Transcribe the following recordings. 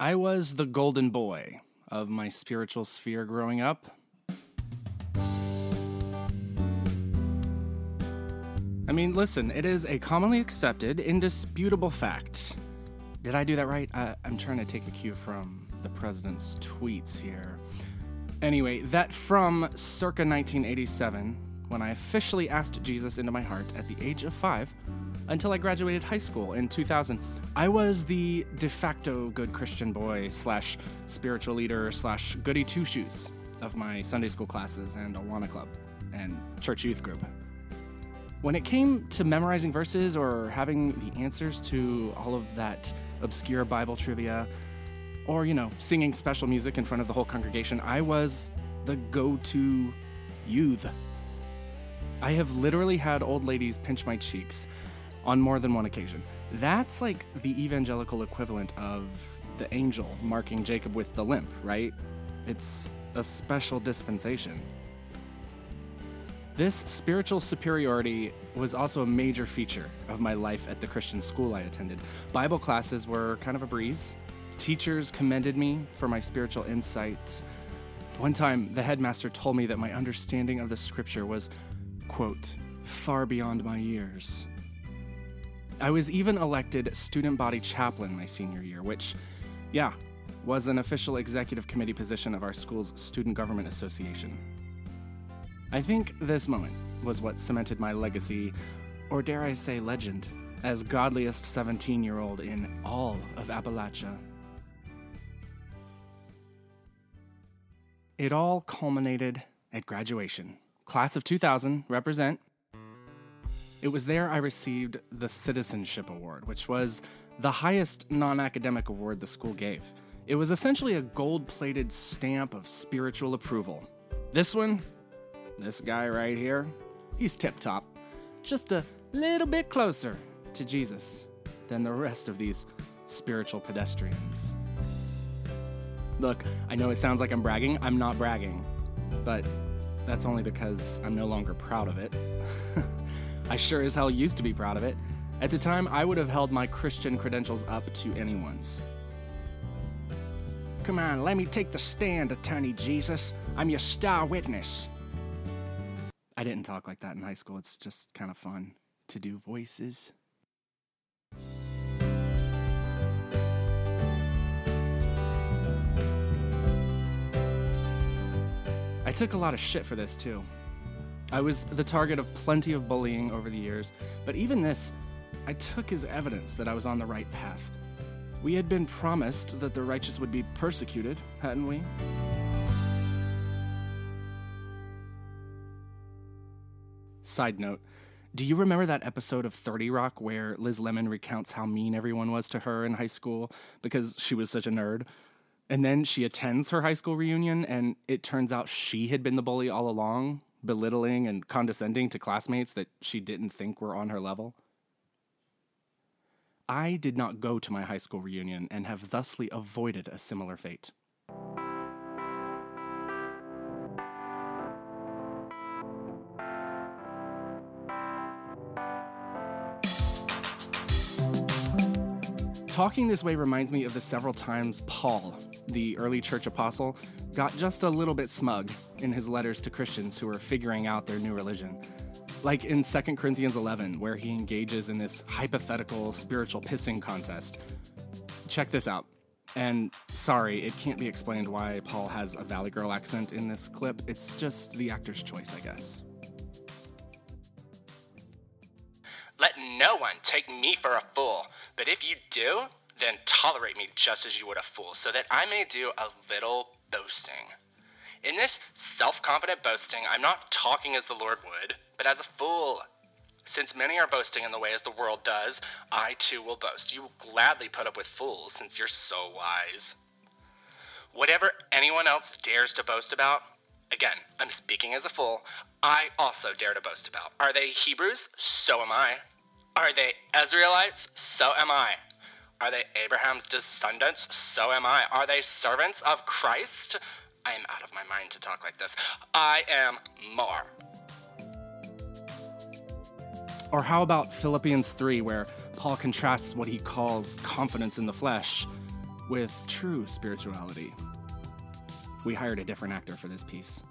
I was the golden boy of my spiritual sphere growing up. I mean, listen, it is a commonly accepted, indisputable fact. Did I do that right? I, I'm trying to take a cue from the president's tweets here. Anyway, that from circa 1987, when I officially asked Jesus into my heart at the age of five, until I graduated high school in 2000, I was the de facto good Christian boy slash spiritual leader slash goody two shoes of my Sunday school classes and Awana Club and church youth group. When it came to memorizing verses or having the answers to all of that obscure Bible trivia, or, you know, singing special music in front of the whole congregation, I was the go to youth. I have literally had old ladies pinch my cheeks on more than one occasion. That's like the evangelical equivalent of the angel marking Jacob with the limp, right? It's a special dispensation. This spiritual superiority was also a major feature of my life at the Christian school I attended. Bible classes were kind of a breeze. Teachers commended me for my spiritual insight. One time, the headmaster told me that my understanding of the scripture was, quote, far beyond my years. I was even elected student body chaplain my senior year, which, yeah, was an official executive committee position of our school's Student Government Association. I think this moment was what cemented my legacy, or dare I say legend, as godliest 17 year old in all of Appalachia. It all culminated at graduation. Class of 2000, represent. It was there I received the Citizenship Award, which was the highest non academic award the school gave. It was essentially a gold plated stamp of spiritual approval. This one, this guy right here, he's tip top. Just a little bit closer to Jesus than the rest of these spiritual pedestrians. Look, I know it sounds like I'm bragging. I'm not bragging. But that's only because I'm no longer proud of it. I sure as hell used to be proud of it. At the time, I would have held my Christian credentials up to anyone's. Come on, let me take the stand, Attorney Jesus. I'm your star witness. I didn't talk like that in high school. It's just kind of fun to do voices. I took a lot of shit for this too. I was the target of plenty of bullying over the years, but even this, I took as evidence that I was on the right path. We had been promised that the righteous would be persecuted, hadn't we? Side note Do you remember that episode of 30 Rock where Liz Lemon recounts how mean everyone was to her in high school because she was such a nerd? And then she attends her high school reunion, and it turns out she had been the bully all along, belittling and condescending to classmates that she didn't think were on her level. I did not go to my high school reunion and have thusly avoided a similar fate. Talking this way reminds me of the several times Paul, the early church apostle, got just a little bit smug in his letters to Christians who were figuring out their new religion. Like in 2 Corinthians 11, where he engages in this hypothetical spiritual pissing contest. Check this out. And sorry, it can't be explained why Paul has a Valley Girl accent in this clip. It's just the actor's choice, I guess. Let no one take me for a fool, but if you do, then tolerate me just as you would a fool, so that I may do a little boasting. In this self confident boasting, I'm not talking as the Lord would, but as a fool. Since many are boasting in the way as the world does, I too will boast. You will gladly put up with fools, since you're so wise. Whatever anyone else dares to boast about, again, I'm speaking as a fool, I also dare to boast about. Are they Hebrews? So am I. Are they Israelites? So am I. Are they Abraham's descendants? So am I. Are they servants of Christ? I am out of my mind to talk like this. I am more. Or how about Philippians 3, where Paul contrasts what he calls confidence in the flesh with true spirituality. We hired a different actor for this piece.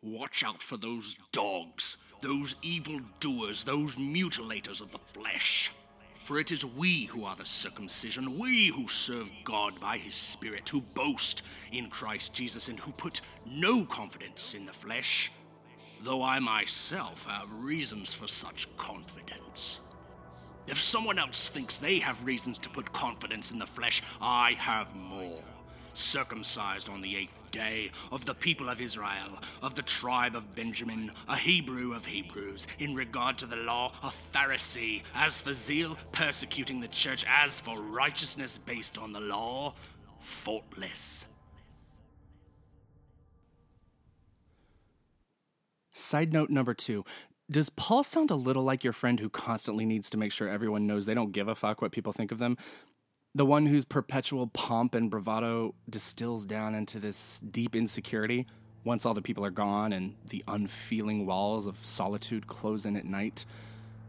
Watch out for those dogs, those evil doers, those mutilators of the flesh. For it is we who are the circumcision, we who serve God by his Spirit, who boast in Christ Jesus, and who put no confidence in the flesh, though I myself have reasons for such confidence. If someone else thinks they have reasons to put confidence in the flesh, I have more circumcised on the eighth day, of the people of Israel, of the tribe of Benjamin, a Hebrew of Hebrews, in regard to the law, a Pharisee, as for zeal, persecuting the church, as for righteousness based on the law, faultless. Side note number two Does Paul sound a little like your friend who constantly needs to make sure everyone knows they don't give a fuck what people think of them? The one whose perpetual pomp and bravado distills down into this deep insecurity once all the people are gone and the unfeeling walls of solitude close in at night,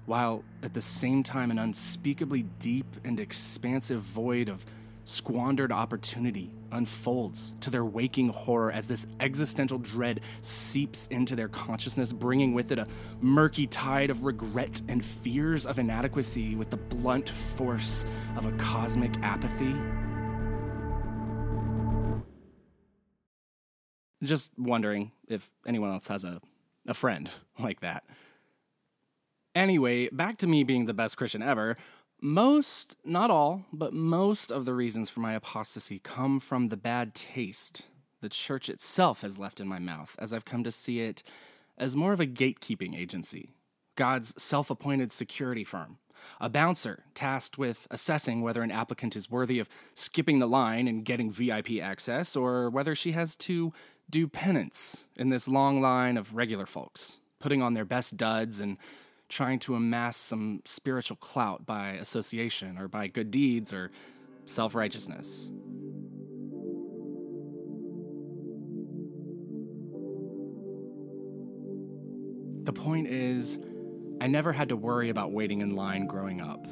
while at the same time an unspeakably deep and expansive void of squandered opportunity unfolds to their waking horror as this existential dread seeps into their consciousness, bringing with it a murky tide of regret and fears of inadequacy with the blunt force of a cosmic apathy. Just wondering if anyone else has a, a friend like that. Anyway, back to me being the best Christian ever. Most, not all, but most of the reasons for my apostasy come from the bad taste the church itself has left in my mouth, as I've come to see it as more of a gatekeeping agency, God's self appointed security firm, a bouncer tasked with assessing whether an applicant is worthy of skipping the line and getting VIP access, or whether she has to do penance in this long line of regular folks, putting on their best duds and trying to amass some spiritual clout by association or by good deeds or self righteousness. The point is, I never had to worry about waiting in line growing up.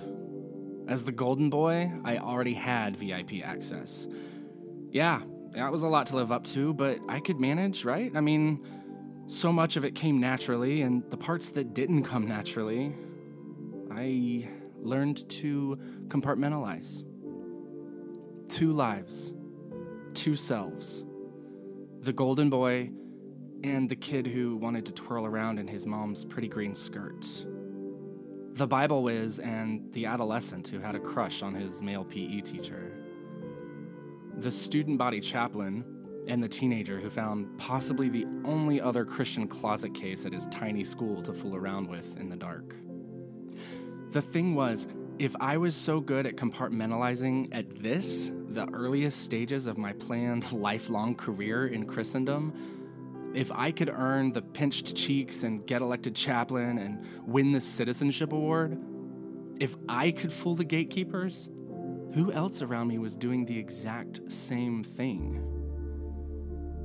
As the golden boy, I already had VIP access. Yeah, that was a lot to live up to, but I could manage, right? I mean, so much of it came naturally, and the parts that didn't come naturally, I learned to compartmentalize. Two lives, two selves. The golden boy and the kid who wanted to twirl around in his mom's pretty green skirt. The Bible whiz and the adolescent who had a crush on his male PE teacher. The student body chaplain and the teenager who found possibly the only other Christian closet case at his tiny school to fool around with in the dark. The thing was, if I was so good at compartmentalizing at this, the earliest stages of my planned lifelong career in Christendom, if I could earn the pinched cheeks and get elected chaplain and win the citizenship award, if I could fool the gatekeepers, who else around me was doing the exact same thing?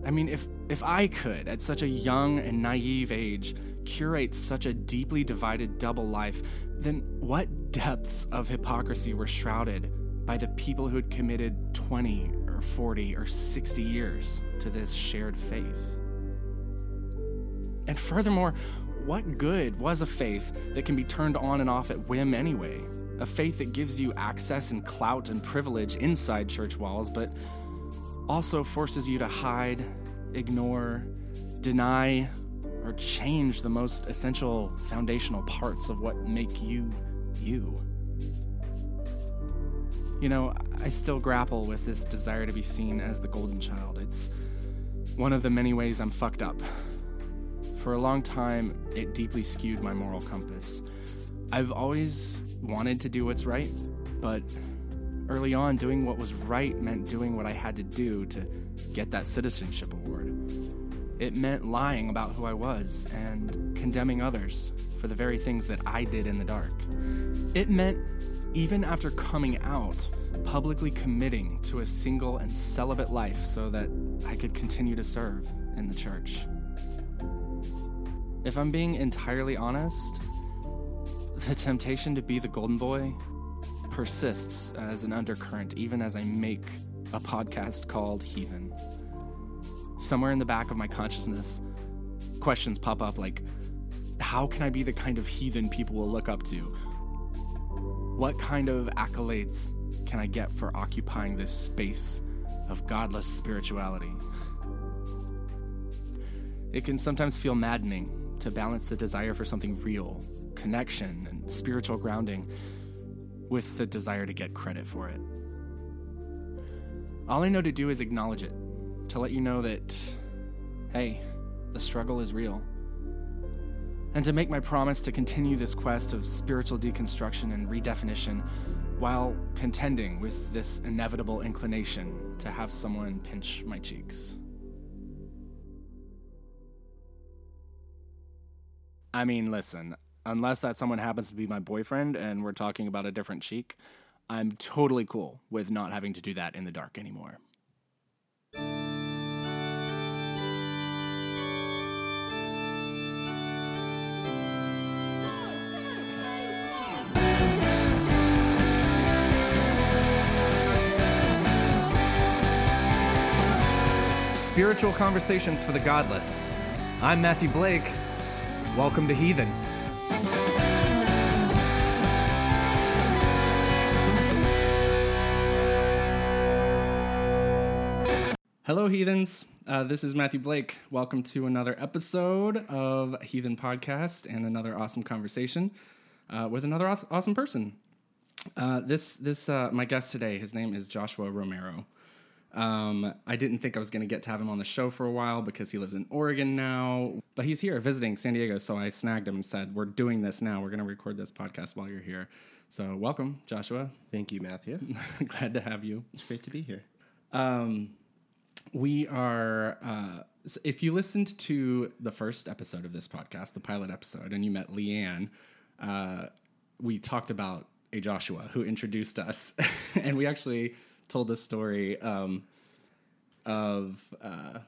I mean, if, if I could, at such a young and naive age, curate such a deeply divided double life, then what depths of hypocrisy were shrouded by the people who had committed 20 or 40 or 60 years to this shared faith? And furthermore, what good was a faith that can be turned on and off at whim anyway? A faith that gives you access and clout and privilege inside church walls, but also forces you to hide, ignore, deny, or change the most essential foundational parts of what make you you. You know, I still grapple with this desire to be seen as the golden child. It's one of the many ways I'm fucked up. For a long time, it deeply skewed my moral compass. I've always wanted to do what's right, but Early on, doing what was right meant doing what I had to do to get that citizenship award. It meant lying about who I was and condemning others for the very things that I did in the dark. It meant, even after coming out, publicly committing to a single and celibate life so that I could continue to serve in the church. If I'm being entirely honest, the temptation to be the golden boy persists as an undercurrent even as I make a podcast called Heathen. Somewhere in the back of my consciousness, questions pop up like how can I be the kind of heathen people will look up to? What kind of accolades can I get for occupying this space of godless spirituality? It can sometimes feel maddening to balance the desire for something real, connection, and spiritual grounding with the desire to get credit for it. All I know to do is acknowledge it, to let you know that, hey, the struggle is real. And to make my promise to continue this quest of spiritual deconstruction and redefinition while contending with this inevitable inclination to have someone pinch my cheeks. I mean, listen, unless that someone happens to be my boyfriend and we're talking about a different cheek, I'm totally cool with not having to do that in the dark anymore. Spiritual Conversations for the Godless. I'm Matthew Blake. Welcome to Heathen. Hello, heathens. Uh, this is Matthew Blake. Welcome to another episode of Heathen Podcast and another awesome conversation uh, with another awesome person. Uh, this this uh, my guest today. His name is Joshua Romero. Um, I didn't think I was going to get to have him on the show for a while because he lives in Oregon now, but he's here visiting San Diego. So I snagged him and said, "We're doing this now. We're going to record this podcast while you're here." So welcome, Joshua. Thank you, Matthew. Glad to have you. It's great to be here. we are uh, so if you listened to the first episode of this podcast the pilot episode and you met leanne uh, we talked about a joshua who introduced us and we actually told the story um, of uh,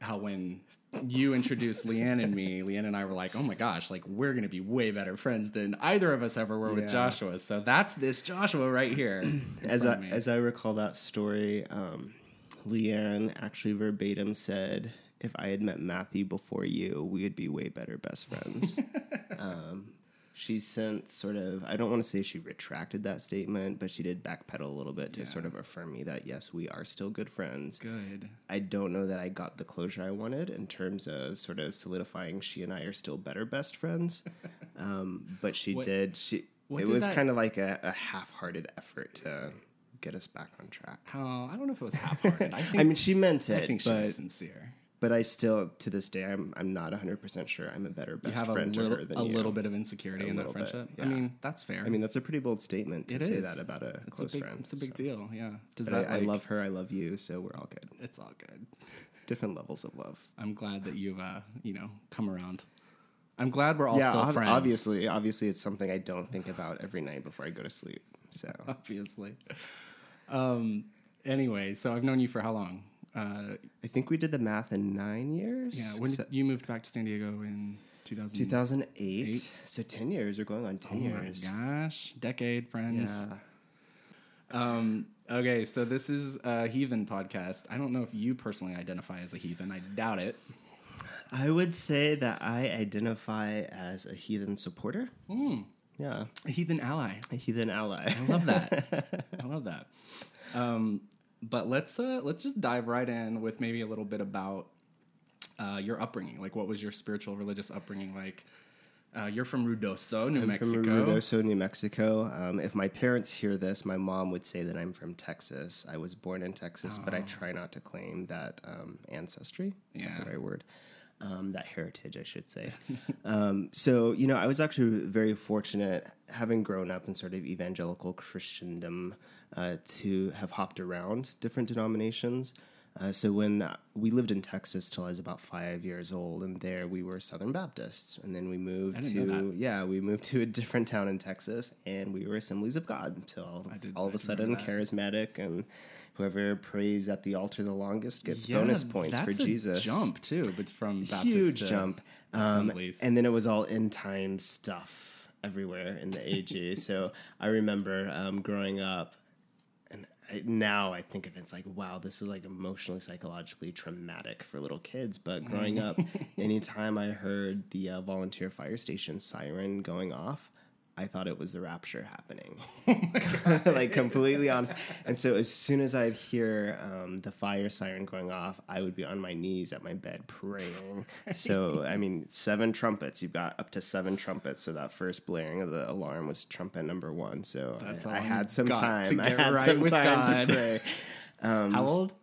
how when you introduced leanne and me leanne and i were like oh my gosh like we're gonna be way better friends than either of us ever were with joshua. So that's this joshua right here. As I, as I recall that story, um, Leanne actually verbatim said, "If I had met Matthew before you, we would be way better best friends." um, she since sort of, I don't want to say she retracted that statement, but she did backpedal a little bit to Yeah. sort of affirm me that yes, we are still good friends. good I don't know that I got the closure I wanted in terms of sort of solidifying she and I are still better best friends. Um, but she What- did. She it did was that- kind of like a, a half-hearted effort to get us back on track. oh i don't know if it was half-hearted i think I mean, she meant it, I think she but was sincere. But I still to this day I'm I'm not 100 percent sure I'm a better You best have a friend to her than you. a you. little bit of insecurity A in that little bit, friendship. I mean, that's fair. I mean, that's a pretty bold statement to it say is that about a it's close a big, friend. It's a big so. deal. Yeah. Does But that? I, I love her. I love you. So we're all good. It's all good. Different levels of love. I'm glad that you've, uh, you know, come around. I'm glad we're all still ob- friends. obviously, obviously, it's something I don't think about every night before I go to sleep. So Obviously. Um. Anyway, so I've known you for how long? Uh, I think we did the math in nine years. yeah. When you moved back to San Diego in 2000? 2008. Eight. So 10 years. We're going on 10 Oh my years. gosh, decade friends. Yeah. Um, okay, so this is a heathen podcast. I don't know if you personally identify as a heathen. I doubt it. I would say that I identify as a heathen supporter. Hmm. Yeah. A heathen ally. A heathen ally. I love that. I love that. Um, but let's uh, let's just dive right in with maybe a little bit about uh, your upbringing. Like, what was your spiritual, religious upbringing like? Uh, you're from Ruidoso, New I'm Mexico. from Ruidoso, New Mexico. Um, if my parents hear this, my mom would say that I'm from Texas. I was born in Texas, but I try not to claim that um, ancestry. Is that Yeah. the right word? Um, that heritage, I should say. um, so, you know, I was actually very fortunate, having grown up in sort of evangelical Christendom, uh, to have hopped around different denominations. Uh, so when we lived in Texas till I was about five years old, and there we were Southern Baptists, and then we moved to yeah, we moved to a different town in Texas, and we were Assemblies of God. Did- all of I a sudden, charismatic, and whoever prays at the altar the longest gets Yeah, bonus points for Jesus. Jump too, but from Baptist huge to jump. Um, and then it was all end time stuff everywhere in the AG. so I remember um, growing up, now I think of it, it's like, wow, this is like emotionally, psychologically traumatic for little kids. But growing up, anytime I heard the uh, volunteer fire station siren going off, I thought it was the rapture happening. like completely honest. And so as soon as I'd hear um, the fire siren going off, I would be on my knees at my bed praying. So I mean, seven trumpets. You've got up to seven trumpets. So that first blaring of the alarm was trumpet number one. So That's I, I had some time. I had right some time God. to pray. How old?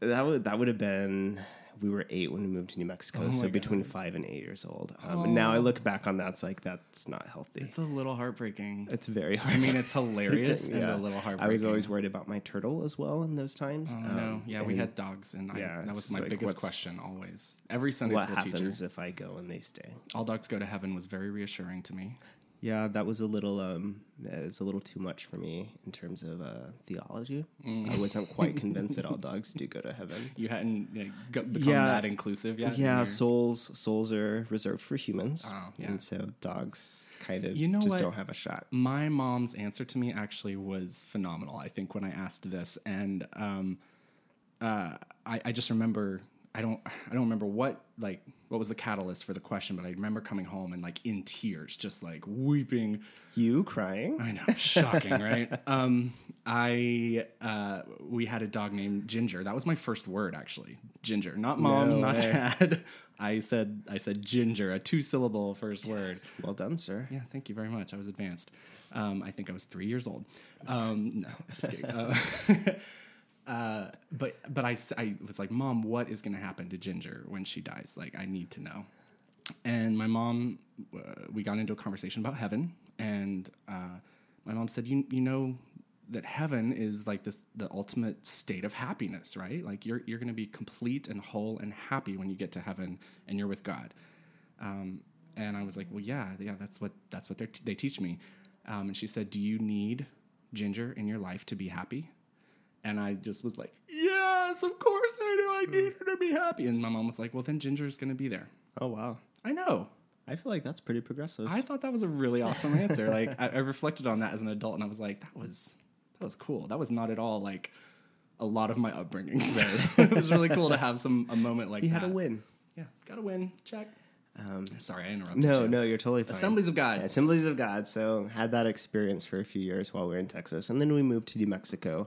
That would that would have been we were eight when we moved to New Mexico, Oh so my between five and eight years old. Um, and now I look back on that, it's like that's not healthy. It's a little heartbreaking. It's very hard. I mean, it's hilarious and a little heartbreaking. I was always worried about my turtle as well in those times. Oh, Um, no. Yeah, we had dogs, and I, yeah, that was my like, biggest question always. Every Sunday What school happens teacher. if I go and they stay? All dogs go to heaven was very reassuring to me. Yeah, that was a little um, it's a little too much for me in terms of uh, theology. Mm. I wasn't quite convinced that all dogs do go to heaven. You hadn't you know, go- become Yeah. that inclusive yet. in Yeah, your- souls souls are reserved for humans, Oh, yeah. and so dogs kind of You know just what? don't have a shot. my mom's answer to me actually was phenomenal. I think when I asked this, and um, uh, I, I just remember I don't I don't remember what like what was the catalyst for the question, but I remember coming home and like in tears, just like weeping. You crying? I know, shocking, right? Um, I uh, we had a dog named Ginger. That was my first word, actually. Ginger, not mom, No not way. dad. I said I said Ginger, a two syllable first word. Well done, sir. Yeah, thank you very much. I was advanced. Um, I think I was three years old. Um, no. Uh, uh, but but I, I was like, Mom, what is going to happen to Ginger when she dies? Like, I need to know. And my mom, uh, we got into a conversation about heaven, and uh, my mom said, "You you know that heaven is like this the ultimate state of happiness, right? Like you're you're going to be complete and whole and happy when you get to heaven and you're with God." Um, and I was like, "Well, yeah, yeah, that's what that's what they they teach me." Um, and she said, "Do you need Ginger in your life to be happy?" And I just was like, "Yes, of course I do. I need mm. her to be happy." And my mom was like, "Well, then Ginger's going to be there." Oh wow, I know. I feel like that's pretty progressive. I thought that was a really awesome answer. Like I, I reflected on that as an adult, and I was like, "That was that was cool. That was not at all like a lot of my upbringing." So it was really cool to have some a moment like you that. had a win. Yeah, got a win. Check. Um, Sorry, I interrupted No, you. no, you're totally fine. Assemblies of God. Yeah, Assemblies of God. So had that experience for a few years while we were in Texas, and then we moved to New Mexico,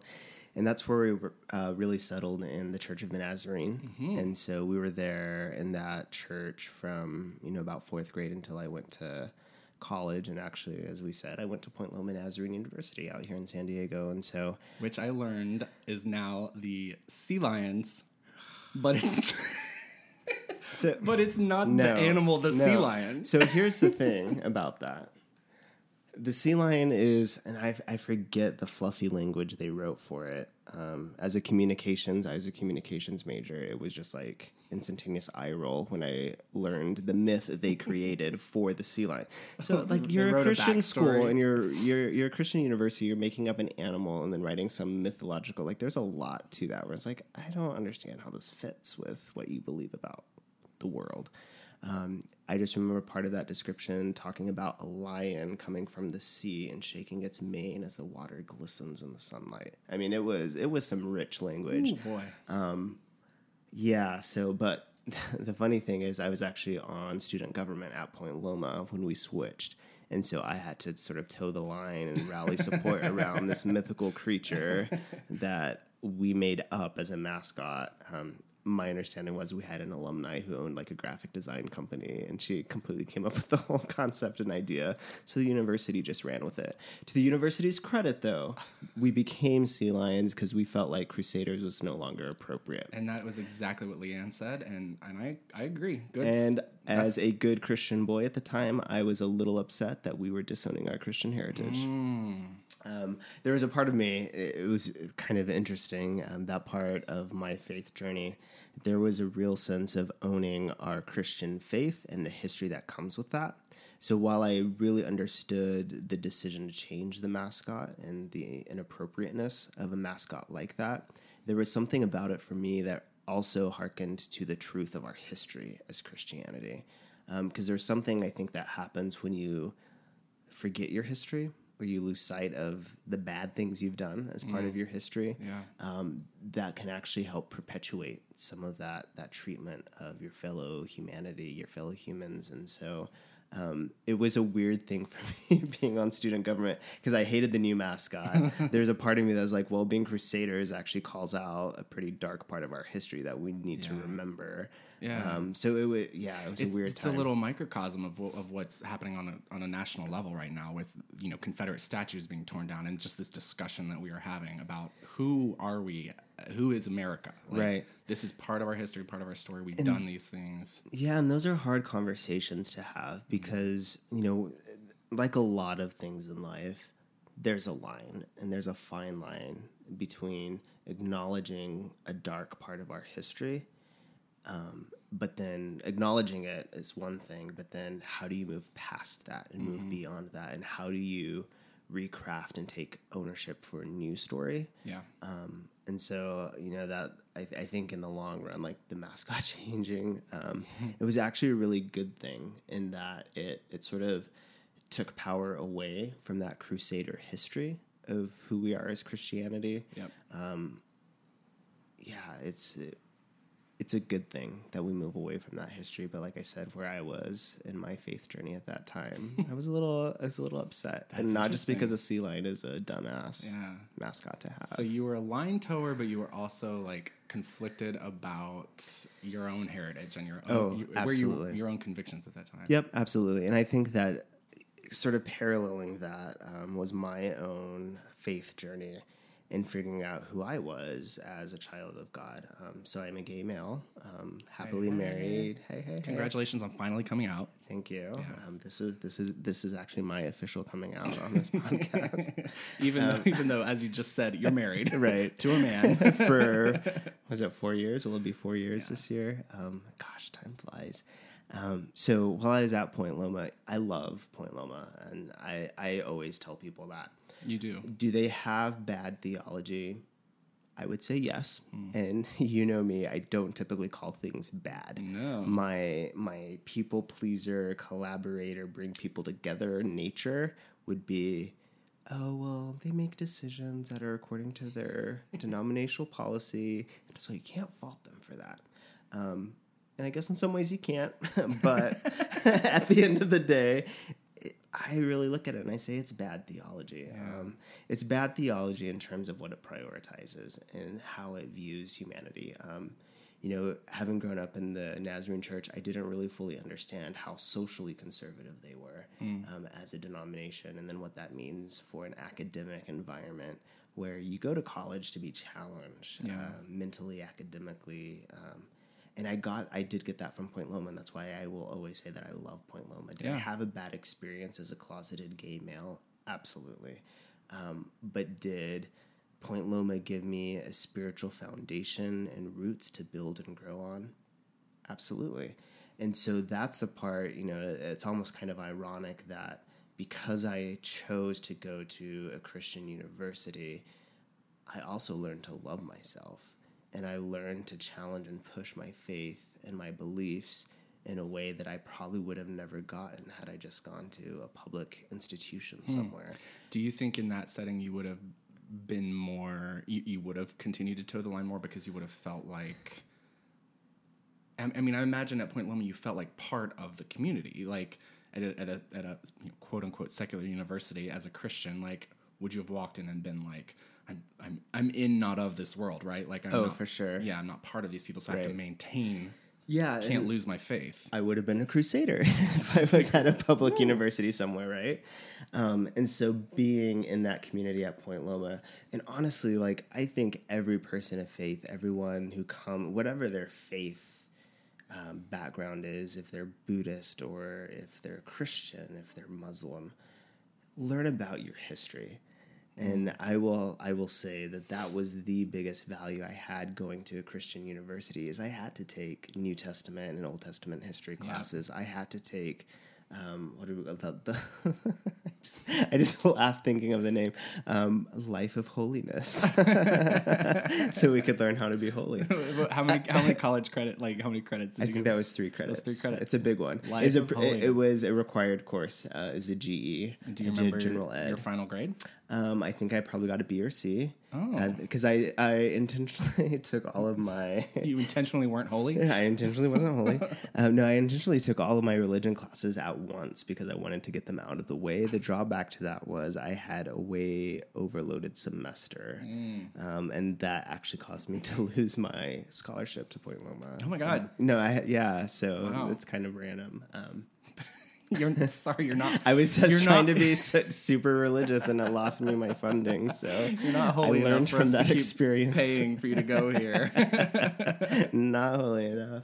and that's where we were uh, really settled in the Church of the Nazarene. Mm-hmm. And so we were there in that church from you know about fourth grade until I went to college. And actually, as we said, I went to Point Loma Nazarene University out here in San Diego, and so which I learned is now the sea lions, but it's so but it's not No, the animal, the no. sea lion. So here's the thing about that. The sea lion is, and I, I forget the fluffy language they wrote for it. Um, as a communications, I was a communications major. It was just like instantaneous eye roll when I learned the myth they created for the sea lion. So like you're a wrote a Christian school and you're you're you're a Christian university. You're making up an animal and then writing some mythological. Like there's a lot to that. Where it's like I don't understand how this fits with what you believe about the world. Um, I just remember part of that description talking about a lion coming from the sea and shaking its mane as the water glistens in the sunlight. I mean, it was it was some rich language. Oh boy. Yeah. So, but the funny thing is, I was actually on student government at Point Loma when we switched. And so I had to sort of toe the line and rally support around this mythical creature that we made up as a mascot. Um, my understanding was we had an alumni who owned like a graphic design company, and she completely came up with the whole concept and idea. So the university just ran with it. To the university's credit, though, we became sea lions because we felt like Crusaders was no longer appropriate. And that was exactly what Leanne said, and and I I agree. Good. And That's- as a good Christian boy at the time, I was a little upset that we were disowning our Christian heritage. Um, there was a part of me, it it was kind of interesting, um, that part of my faith journey. There was a real sense of owning our Christian faith and the history that comes with that. So while I really understood the decision to change the mascot and the inappropriateness of a mascot like that, there was something about it for me that also hearkened to the truth of our history as Christianity. Um, because there's something I think that happens when you forget your history or you lose sight of the bad things you've done as part of your history, Yeah. um, that can actually help perpetuate some of that that treatment of your fellow humanity, your fellow humans, and so. Um, it was a weird thing for me being on student government because I hated the new mascot. There's a part of me that was like, well, being crusaders actually calls out a pretty dark part of our history that we need to remember. Yeah. Um, so it was, yeah, it was it's, a weird it's time. a little microcosm of, of what's happening on a, on a national level right now with you know Confederate statues being torn down and just this discussion that we are having about who are we, who is America? Like, Right. This is part of our history, part of our story. We've done these things. Yeah, and those are hard conversations to have because, you know, like a lot of things in life, there's a line and there's a fine line between acknowledging a dark part of our history. Um, but then acknowledging it is one thing, but then how do you move past that and move beyond that? And how do you recraft and take ownership for a new story? Yeah. Um, and so, you know, that I, I think in the long run, like the mascot changing, um, it was actually a really good thing in that it, it sort of took power away from that crusader history of who we are as Christianity. Yep. Yeah, it's it's a good thing that we move away from that history. But like I said, where I was in my faith journey at that time, I was a little I was a little upset, and not just because a sea lion is a dumbass Yeah. mascot to have. So you were a line tower, but you were also like conflicted about your own heritage and your own, Oh, you, absolutely. you, your own convictions at that time. Yep, absolutely. And I think that sort of paralleling that um, was my own faith journey in figuring out who I was as a child of God. Um, so I'm a gay male, um, happily hey. married. Hey, hey, hey. Congratulations on finally coming out. Thank you. Um, this is this is this is actually my official coming out on this podcast. Even though, even though, as you just said, you're married, right. to a man. for was it four years? Will it be four years this year? Um, gosh, time flies. Um, so while I was at Point Loma, I love Point Loma, and I I always tell people that. You do. Do they have bad theology? I would say yes. Hmm. And you know me, I don't typically call things bad. No. My my people pleaser, collaborator, bring people together nature would be oh well, they make decisions that are according to their denominational policy. So you can't fault them for that. Um, and I guess in some ways you can't, but at the end of the day, I really look at it and I say it's bad theology. Um, it's bad theology in terms of what it prioritizes and how it views humanity. Um, you know, having grown up in the Nazarene church, I didn't really fully understand how socially conservative they were um, as a denomination, and then what that means for an academic environment where you go to college to be challenged uh, mentally, academically. Um, and I got, I did get that from Point Loma, and that's why I will always say that I love Point Loma. Did I have a bad experience as a closeted gay male? Absolutely. Um, but did Point Loma give me a spiritual foundation and roots to build and grow on? Absolutely. And so that's the part, you know, it's almost kind of ironic that because I chose to go to a Christian university, I also learned to love myself. And I learned to challenge and push my faith and my beliefs in a way that I probably would have never gotten had I just gone to a public institution hmm. somewhere. Do you think in that setting you would have been more, you, you would have continued to toe the line more because you would have felt like, I, I mean, I imagine at Point Loma you felt like part of the community, like at a, at a, at a you know, quote unquote secular university as a Christian, like, would you have walked in and been like, I'm, I'm, I'm in, not of this world, right? Like, I'm Oh, not, for sure. Yeah, I'm not part of these people, so I have to maintain, Yeah. can't lose my faith. I would have been a crusader if I was at a public university somewhere, right? Um, and so being in that community at Point Loma, and honestly, like I think every person of faith, everyone who come, whatever their faith um, background is, if they're Buddhist or if they're Christian, if they're Muslim, learn about your history. And I will I will say that that was the biggest value I had going to a Christian university is I had to take New Testament and Old Testament history classes. I had to take um, what do we, the, the I just laugh thinking of the name, um, Life of Holiness, so we could learn how to be holy. how many how many college credit like how many credits? Did I you think that was three credits. three credits. It's a big one. Life a, it, it was a required course. Uh, is a GE. Do you remember general ed? your final grade? Um, I think I probably got a B or C. Oh. because I I intentionally took all of my. You intentionally weren't holy. I intentionally wasn't holy. Um, no, I intentionally took all of my religion classes at once because I wanted to get them out of the way. The drawback to that was I had a way overloaded semester, um, and that actually caused me to lose my scholarship to Point Loma. Oh my God. No, I yeah, so Wow. it's kind of random. You're sorry, you're not. I was just trying not- to be su- super religious, and it lost me my funding. So You're not holy I learned enough for from that experience. Paying for you to go here. not holy enough.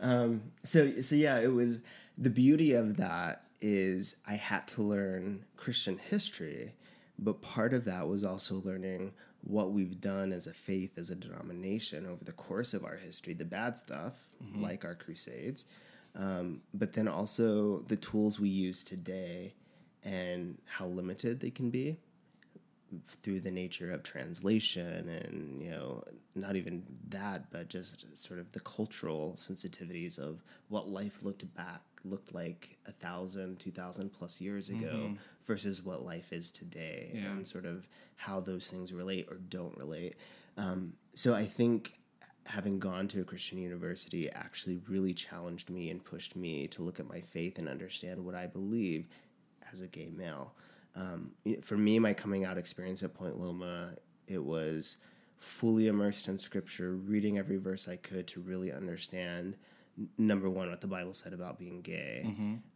Um, so so yeah, it was the beauty of that is I had to learn Christian history, but part of that was also learning what we've done as a faith, as a denomination over the course of our history, the bad stuff, like our crusades, um, but then also the tools we use today and how limited they can be through the nature of translation and you know not even that but just sort of the cultural sensitivities of what life looked back looked like a thousand two thousand plus years ago versus what life is today Yeah. and sort of how those things relate or don't relate um, so i think having gone to a christian university actually really challenged me and pushed me to look at my faith and understand what i believe as a gay male um, for me, my coming out experience at Point Loma, it was fully immersed in scripture, reading every verse I could to really understand number one what the Bible said about being gay,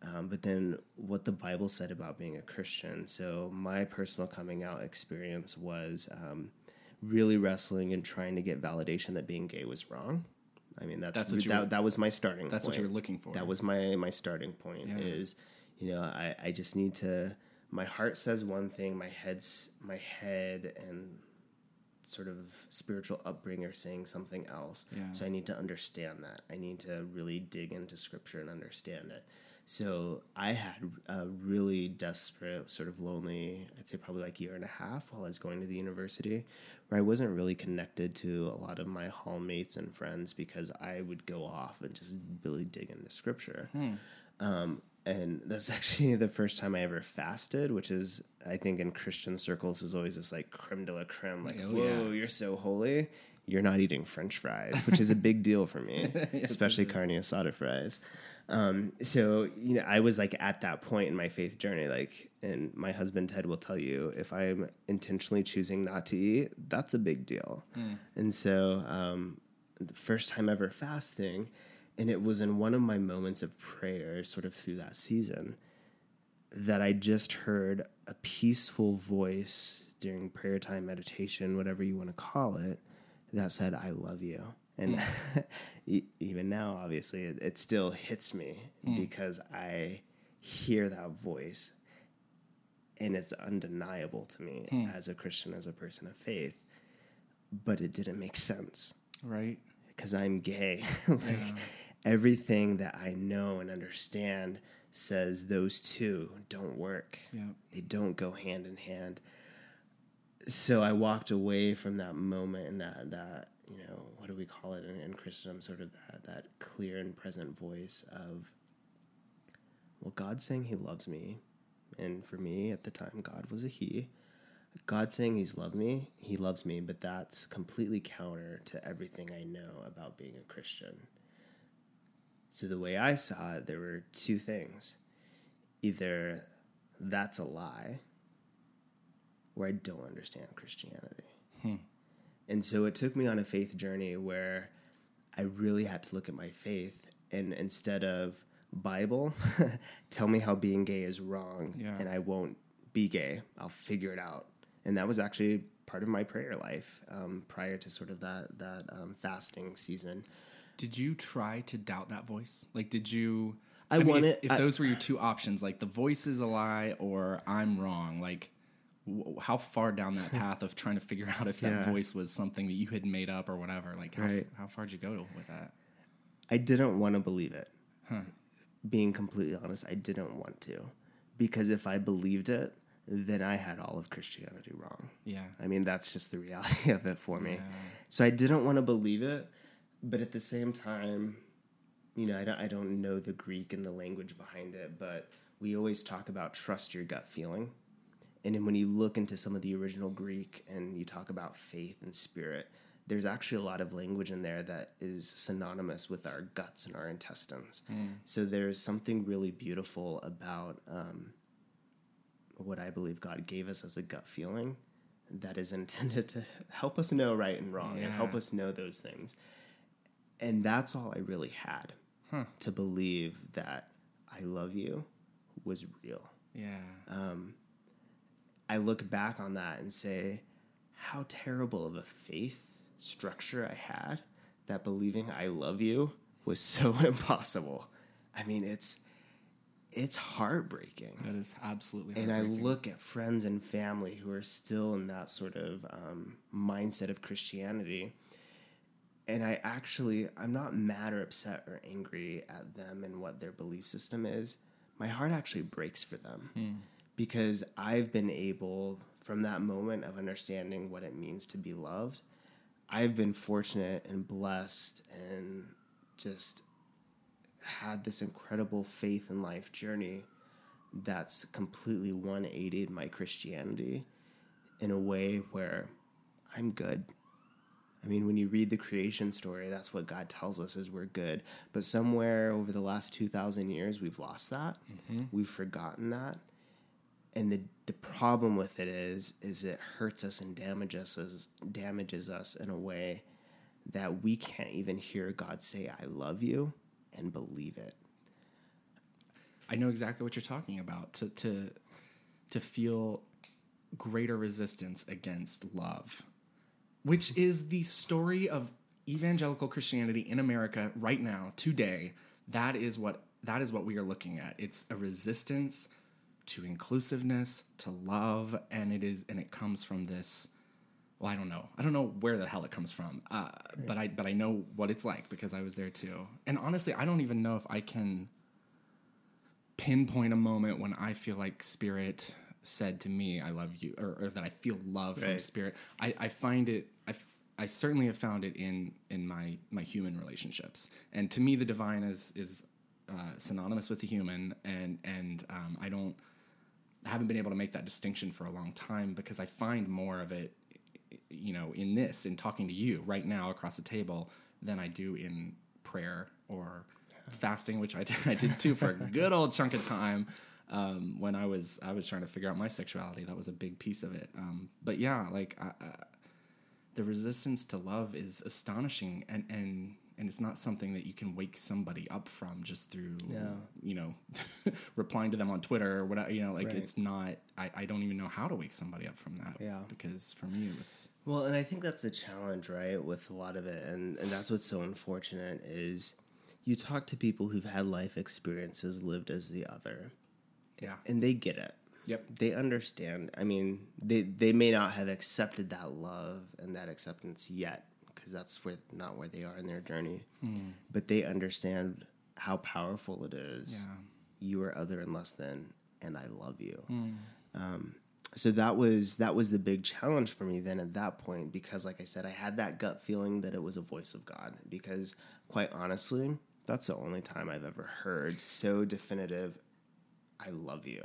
um, but then what the Bible said about being a Christian. So my personal coming out experience was um, really wrestling and trying to get validation that being gay was wrong. I mean, that's, That's what that, were- that was my starting. That's what you're looking for. that was my my starting point Yeah. is you know I, I just need to my heart says one thing my head's my head and sort of spiritual upbringing are saying something else Yeah. so i need to understand that i need to really dig into scripture and understand it so i had a really desperate sort of lonely i'd say probably like year and a half while i was going to the university where i wasn't really connected to a lot of my hallmates and friends because i would go off and just really dig into scripture um, and that's actually the first time I ever fasted, which is, I think, in Christian circles, is always this like creme de la creme, like, Oh, whoa, yeah. you're so holy. You're not eating French fries, which is a big deal for me, especially carne asada fries. Um, so you know, I was like at that point in my faith journey, like, and my husband Ted will tell you, if I'm intentionally choosing not to eat, that's a big deal. And so, um, the first time ever fasting, and it was in one of my moments of prayer, sort of through that season, that I just heard a peaceful voice during prayer time, meditation, whatever you want to call it, that said, I love you. And hmm. e- even now, obviously, it, it still hits me hmm. because I hear that voice and it's undeniable to me hmm. as a Christian, as a person of faith. But it didn't make sense right. because I'm gay. like everything that I know and understand says those two don't work. Yeah. They don't go hand in hand. So I walked away from that moment and that that you know what do we call it in, in Christendom? Sort of that that clear and present voice of well, God's saying He loves me, and for me at the time, God was a He. God saying He's loved me, He loves me, but that's completely counter to everything I know about being a Christian. So the way I saw it, there were two things. Either that's a lie, or I don't understand Christianity. And so it took me on a faith journey where I really had to look at my faith and instead of Bible, tell me how being gay is wrong Yeah. and I won't be gay. I'll figure it out. And that was actually part of my prayer life um, prior to sort of that that um, fasting season. Did you try to doubt that voice? Like, did you? I mean, want if, it- If I- those were your two options, like the voice is a lie or I'm wrong, like how far down that path of trying to figure out if that Yeah. voice was something that you had made up or whatever, like how, Right. how far did you go with that? I didn't want to believe it. Being completely honest, I didn't want to because if I believed it, then I had all of Christianity wrong. Yeah. I mean, that's just the reality of it for me. So I didn't want to believe it, but at the same time, you know, I don't, I don't know the Greek and the language behind it, but we always talk about trust your gut feeling. And then when you look into some of the original Greek and you talk about faith and spirit, there's actually a lot of language in there that is synonymous with our guts and our intestines. So there's something really beautiful about um, what I believe God gave us as a gut feeling that is intended to help us know right and wrong and help us know those things. And that's all I really had to believe that I love you was real. Yeah. I look back on that and say, how terrible of a faith structure I had that believing I love you was so impossible. I mean, it's it's heartbreaking. that is absolutely. And I look at friends and family who are still in that sort of um, mindset of Christianity. And I actually, I'm not mad or upset or angry at them and what their belief system is. My heart actually breaks for them because I've been able, from that moment of understanding what it means to be loved, I've been fortunate and blessed and just had this incredible faith and life journey that's completely 180 my Christianity in a way where I'm good. I mean, when you read the creation story, that's what God tells us is we're good. But somewhere over the last 2,000 years, we've lost that. Mm-hmm. We've forgotten that. And the, the problem with it is, is it hurts us and damages us, damages us in a way that we can't even hear God say, I love you and believe it. I know exactly what you're talking about. To to to feel greater resistance against love, which is the story of evangelical Christianity in America right now, today. That is what that is what we are looking at. It's a resistance to inclusiveness, to love, and it is and it comes from this. Well, I don't know. I don't know where the hell it comes from, uh, but I but I know what it's like because I was there too. And honestly, I don't even know if I can pinpoint a moment when I feel like Spirit said to me, "I love you," or, or that I feel love from Spirit. I, I find it. I, I certainly have found it in in my my human relationships, and to me, the divine is is uh, synonymous with the human, and and um, I don't. Haven't been able to make that distinction for a long time because I find more of it, you know, in this, in talking to you right now across the table, than I do in prayer or fasting, which I did, I did too for a good old chunk of time. Um, when I was I was trying to figure out my sexuality, that was a big piece of it. Um, but yeah, like I, I, the resistance to love is astonishing, and and and it's not something that you can wake somebody up from just through you know replying to them on Twitter or whatever. You know, like Right. it's not. I, I don't even know how to wake somebody up from that. Yeah. because for me it was Well, and I think that's the challenge, right, with a lot of it, and and that's what's so unfortunate is you talk to people who've had life experiences lived as the other, yeah and they get it. Yep. They understand. I mean, they they may not have accepted that love and that acceptance yet, because that's where not where they are in their journey. But they understand how powerful it is. Yeah. You are other and less than, and I love you. Um, so that was that was the big challenge for me then at that point because like I said I had that gut feeling that it was a voice of God because quite honestly that's the only time I've ever heard so definitive I love you.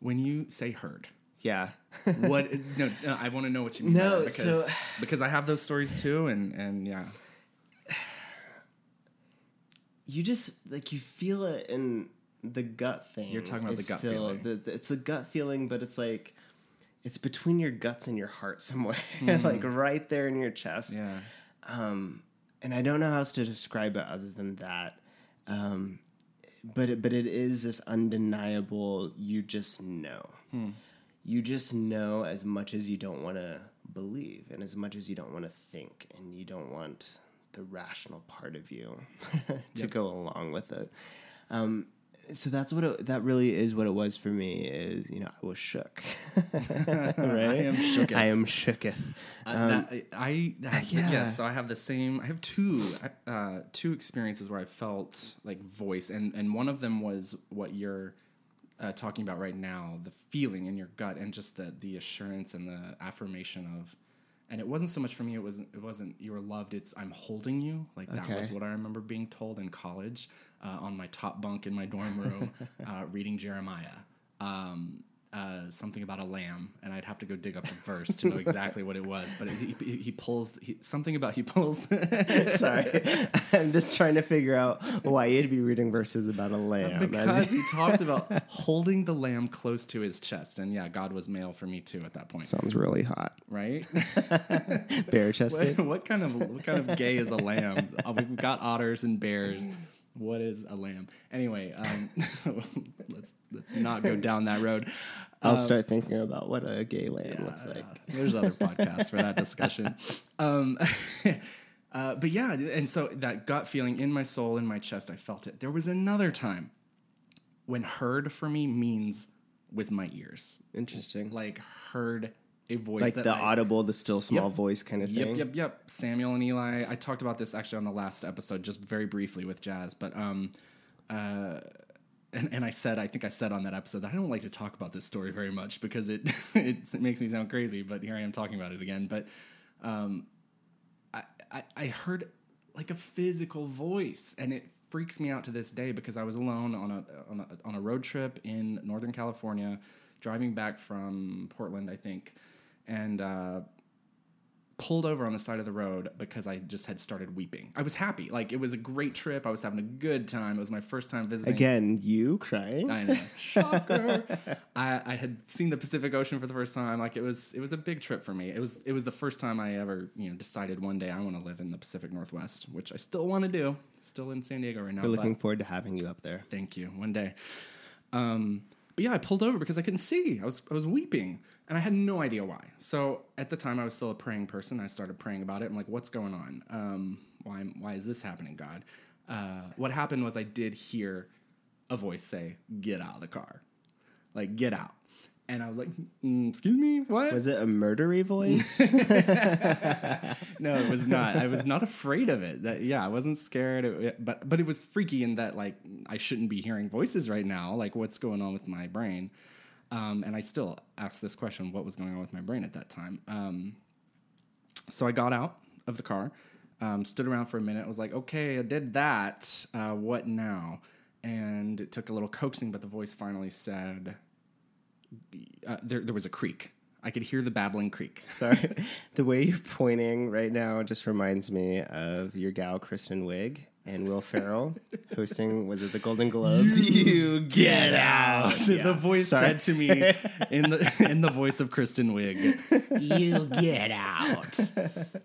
when you say heard. Yeah. What? no, no, I want to know what you mean. No, by that because so- because I have those stories too, and and yeah, you just like you feel it in the gut thing. You're talking about the gut still, feeling. The, the- it's the gut feeling, but it's like it's between your guts and your heart somewhere, like right there in your chest. yeah, um, and I don't know how else to describe it other than that. Um, but it, but it is this undeniable. You just know. You just know as much as you don't want to believe, and as much as you don't want to think, and you don't want the rational part of you to go along with it. Um, so that's what it, that really is. What it was for me is you know I was shook. right? I am shooketh. I am shooketh. Uh, that, I, I have, yeah. yes, so I have the same. I have two uh, two experiences where I felt like voice, and and one of them was what you're uh, talking about right now, the feeling in your gut and just the the assurance and the affirmation of. And it wasn't so much for me. It wasn't. It wasn't. You are loved. It's I'm holding you. Like that was what I remember being told in college, uh, on my top bunk in my dorm room, uh, reading Jeremiah. Um, uh, something about a lamb, and I'd have to go dig up the verse to know exactly what it was. But he, he, he pulls he, something about he pulls. Sorry, I'm just trying to figure out why you'd be reading verses about a lamb. because he talked about holding the lamb close to his chest, and yeah, God was male for me too at that point, sounds really hot. right? Bare chested. what kind of what kind of gay is a lamb? Uh, We've got otters and bears. What is a lamb? Anyway, um, let's let's not go down that road. I'll start thinking about what a gay lamb looks like. There's other podcasts for that discussion. Um, uh, but yeah, and so that gut feeling in my soul, in my chest, I felt it. There was another time when heard for me means with my ears, Interesting. like heard a voice Like the I- audible, the still small Yep. voice kind of thing. Yep, yep, yep. Samuel and Eli. I talked about this actually on the last episode, just very briefly with Jazz. But um, uh, and, and I said, I think I said on that episode that I don't like to talk about this story very much because it it, makes me sound crazy. But here I am talking about it again. But um, I, I I heard like a physical voice, and it freaks me out to this day because I was alone on a on a, on a road trip in Northern California, driving back from Portland, I think, and. Uh, pulled over on the side of the road because I just had started weeping. I was happy. Like it was a great trip. I was having a good time. It was my first time visiting. Again, you crying? I know. Shocker. I, I had seen the Pacific Ocean for the first time. Like it was it was a big trip for me. It was it was the first time I ever, you know, decided one day I want to live in the Pacific Northwest, which I still want to do. Still in San Diego right now. We're looking forward to having you up there. Thank you. One day. Um, but yeah, I pulled over because I couldn't see. I was I was weeping, and I had no idea why. So at the time, I was still a praying person. I started praying about it. I'm like, what's going on? Um, why why is this happening, God? Uh, what happened was I did hear a voice say, "Get out of the car," like get out. And I was like, mm, "Excuse me, what?" Was it a murdery voice? no, it was not. I was not afraid of it. That yeah, I wasn't scared. It- but but it was freaky in that like I shouldn't be hearing voices right now. Like what's going on with my brain? Um, and I still ask this question: What was going on with my brain at that time? Um, so I got out of the car, um, stood around for a minute. was like, okay, I did that. Uh, what now? And it took a little coaxing, but the voice finally said, uh, there, there was a creek. I could hear the babbling creek. Sorry. The way you're pointing right now just reminds me of your gal Kristen Wiig and Will Ferrell hosting was it the Golden Globes? You, get out. The voice Sorry. said to me in the in the voice of Kristen Wiig, "You get out."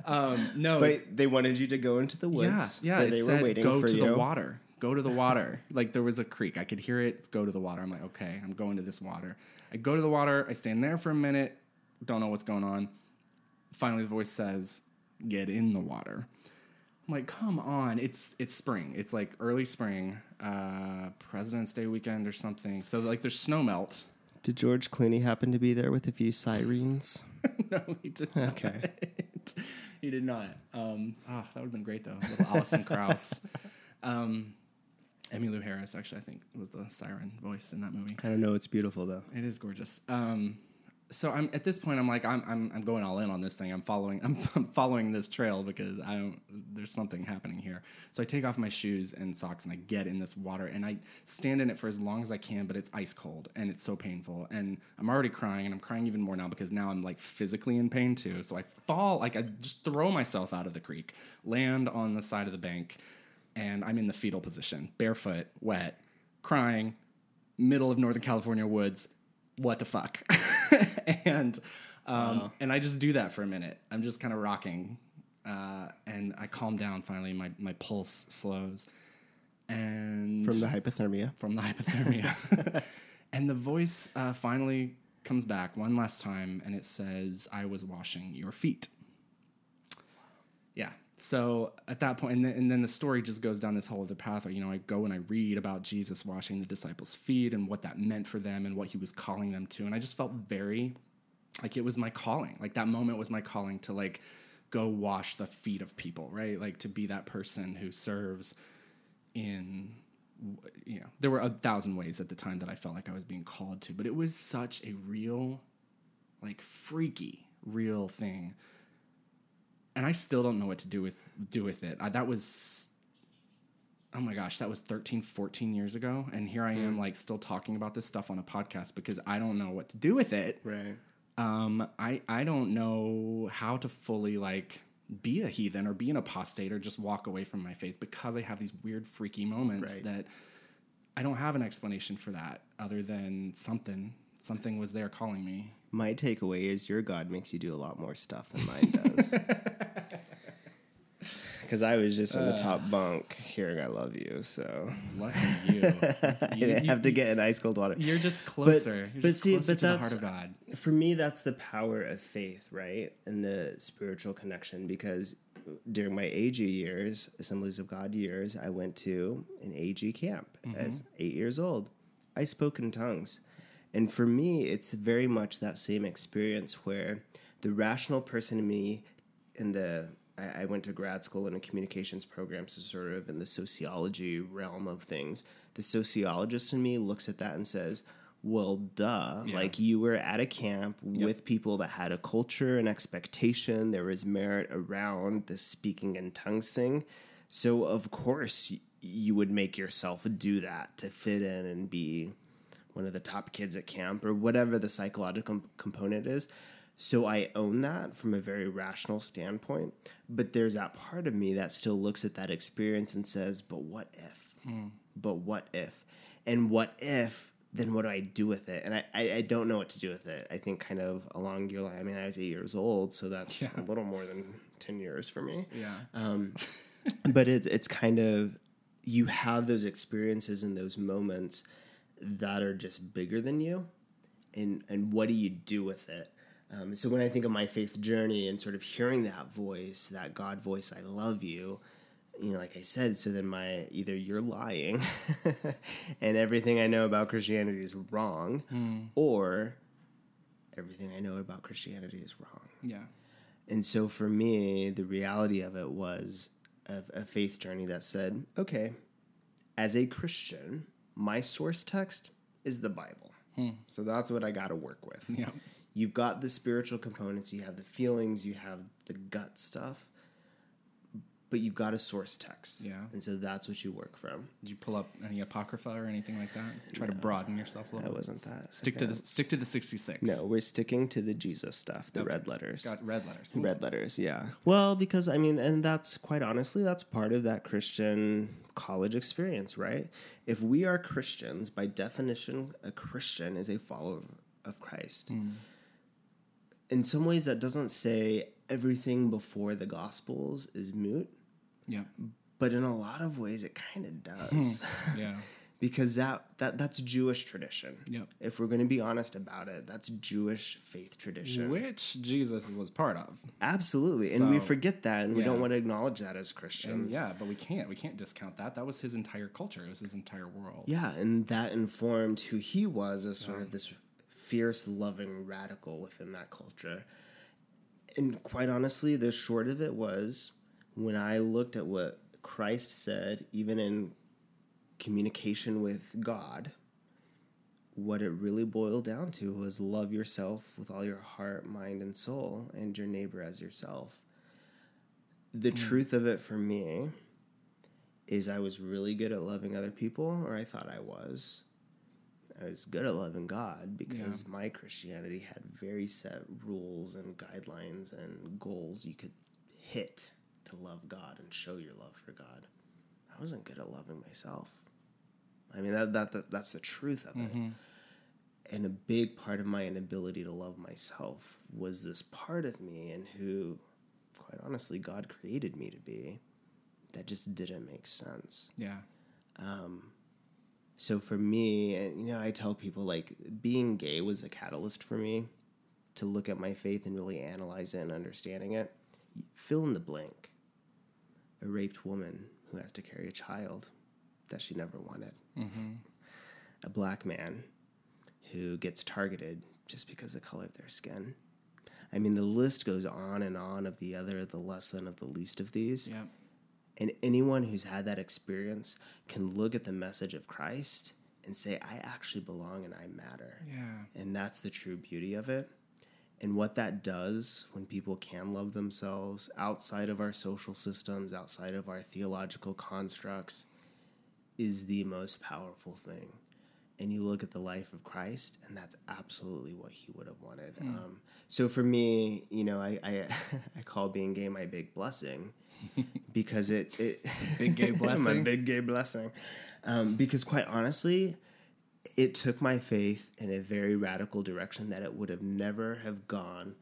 Um, no, But they wanted you to go into the woods yeah. where It they said, were waiting "Go for to you. the water. Go to the water." like there was a creek. I could hear it. Go to the water. I'm like, okay, I'm going to this water. I go to the water. I stand there for a minute. Don't know what's going on. Finally, the voice says, "Get in the water." I'm like, come on, it's it's spring. It's like early spring, uh, President's Day weekend or something. So like there's snow melt. Did George Clooney happen to be there with a few sirens? no, he did not. Okay. he did not. Um, ah, that would have been great though. Little Alison Krauss. Um, Emmylou Harris, actually, I think was the siren voice in that movie. I don't know. It's beautiful though. It is gorgeous. Um, so I'm at this point. I'm like, I'm, I'm, I'm going all in on this thing. I'm following, I'm, I'm following this trail because I don't. There's something happening here. So I take off my shoes and socks and I get in this water and I stand in it for as long as I can. But it's ice cold and it's so painful and I'm already crying and I'm crying even more now because now I'm like physically in pain too. So I fall, like I just throw myself out of the creek, land on the side of the bank, and I'm in the fetal position, barefoot, wet, crying, middle of Northern California woods. What the fuck? and um, and I just do that for a minute. I'm just kind of rocking, uh, and I calm down. Finally, my my pulse slows, and From the hypothermia. from the hypothermia, and the voice uh, finally comes back one last time, and it says, "I was washing your feet." Yeah. So at that point, and then, and then the story just goes down this whole other path. Where, you know, I go and I read about Jesus washing the disciples' feet and what that meant for them and what he was calling them to. And I just felt very like it was my calling. Like that moment was my calling to like go wash the feet of people, right? Like to be that person who serves in you know, there were a thousand ways at the time that I felt like I was being called to, but it was such a real, like freaky, real thing. And I still don't know what to do with do with it. I, that was oh my gosh, that was 13, 14 years ago. And here I am, like, still talking about this stuff on a podcast because I don't know what to do with it. Right. Um, I, I don't know how to fully, like, be a heathen or be an apostate or just walk away from my faith because I have these weird, freaky moments Right. that I don't have an explanation for that other than something. Something was there calling me. My takeaway is your God makes you do a lot more stuff than mine does. Because I was just on the uh. top bunk hearing I love you, so Lucky you. I didn't have to get an ice cold water. You're just closer. You're but just see, closer but to the that's- heart of God. For me, that's the power of faith, right? And the spiritual connection. Because during my AG years, Assemblies of God years, I went to an AG camp mm-hmm. as eight years old. I spoke in tongues. And for me, it's very much that same experience where the rational person in me in the I, I went to grad school in a communications program, so sort of in the sociology realm of things. The sociologist in me looks at that and says, Well, duh. Like you were at a camp with people that had a culture and expectation. There was merit around the speaking in tongues thing. So, of course, you would make yourself do that to fit in and be one of the top kids at camp or whatever the psychological com- component is. So I own that from a very rational standpoint. But there's that part of me that still looks at that experience and says, but what if? But what if? And what if? Then what do I do with it? And I, I, I don't know what to do with it. I think kind of along your line. I mean, I was eight years old, so that's a little more than 10 years for me Yeah. Um, but it's it's kind of you have those experiences and those moments that are just bigger than you and and what do you do with it um, so when i think of my faith journey and sort of hearing that voice that god voice i love you you know like i said so then my either you're lying and everything i know about christianity is wrong or everything i know about christianity is wrong yeah. and so for me, the reality of it was a, a faith journey that said, okay, as a Christian, my source text is the Bible. So that's what I got to work with. Yeah. You've got the spiritual components, you have the feelings, you have the gut stuff, but you've got a source text. Yeah. And so that's what you work from. Did you pull up any apocrypha or anything like that? Try to broaden yourself a That little. bit? wasn't that. Stick to the stick to the sixty six. No, we're sticking to the Jesus stuff, the red letters. Got red letters. Red letters, yeah. Well, because I mean, and that's quite honestly, that's part of that Christian college experience, right? If we are Christians, by definition, a Christian is a follower of Christ. Mm. In some ways, that doesn't say everything before the Gospels is moot, Yeah. but in a lot of ways, it kind of does. Hmm. Yeah. because that, that that's Jewish tradition. Yep. If we're going to be honest about it, that's Jewish faith tradition. Which Jesus was part of. Absolutely. And we forget that and we don't want to acknowledge that as And Christians. yeah, but we can't. We can't discount that. That was his entire culture. It was his entire world. Yeah, and that informed who he was as sort of this fierce, loving radical within that culture. And quite honestly, the short of it was when I looked at what Christ said, even in communication with God, what it really boiled down to was love yourself with all your heart, mind, and soul, and your neighbor as yourself. The hmm. truth of it for me is I was really good at loving other people, or I thought I was. I was good at loving God because my Christianity had very set rules and guidelines and goals you could hit to love God and show your love for God. I wasn't good at loving myself. I mean that, that, that that's the truth of it. Mm-hmm. And a big part of my inability to love myself was this part of me and who quite honestly God created me to be that just didn't make sense. Yeah. Um, So for me, and you know, I tell people like being gay was a catalyst for me to look at my faith and really analyze it and understanding it. Fill in the blank. A raped woman who has to carry a child that she never wanted. Mm-hmm. A black man who gets targeted just because of the color of their skin. I mean, the list goes on and on of the other, the less than of the least of these. Yeah. And anyone who's had that experience can look at the message of Christ and say, I actually belong and I matter. Yeah. And that's the true beauty of it. And what that does when people can love themselves outside of our social systems, outside of our theological constructs, is the most powerful thing. And you look at the life of Christ, and that's absolutely what he would have wanted. Um, so for me, you know, I, I, I call being gay my big blessing because it, it Big gay blessing. my big gay blessing. Um, because quite honestly, it took my faith in a very radical direction that it would have never have gone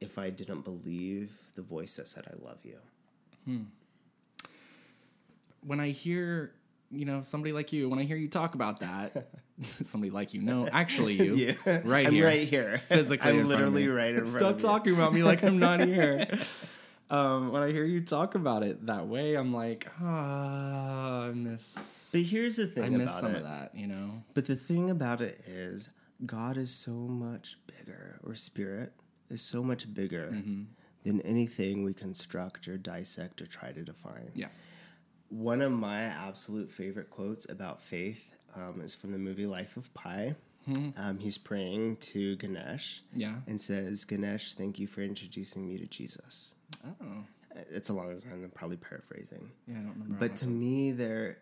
if I didn't believe the voice that said I love you. when I hear, you know, somebody like you, when I hear you talk about that, somebody like you, no, actually you, right I'm here, right here. physically, I'm in front of literally right in front Stop talking about me like I'm not here. Um, when I hear you talk about it that way, I'm like, ah, I miss, But here's the thing I miss about some it. of that, you know. But the thing about it is, God is so much bigger, or spirit is so much bigger Mm-hmm. than anything we construct or dissect or try to define. Yeah. One of my absolute favorite quotes about faith um, is from the movie Life of Pi. Um, he's praying to Ganesh Hmm. Yeah. and says, Ganesh, thank you for introducing me to Jesus. Oh, It's a long time, I'm probably paraphrasing. yeah, I don't remember. But to me, there,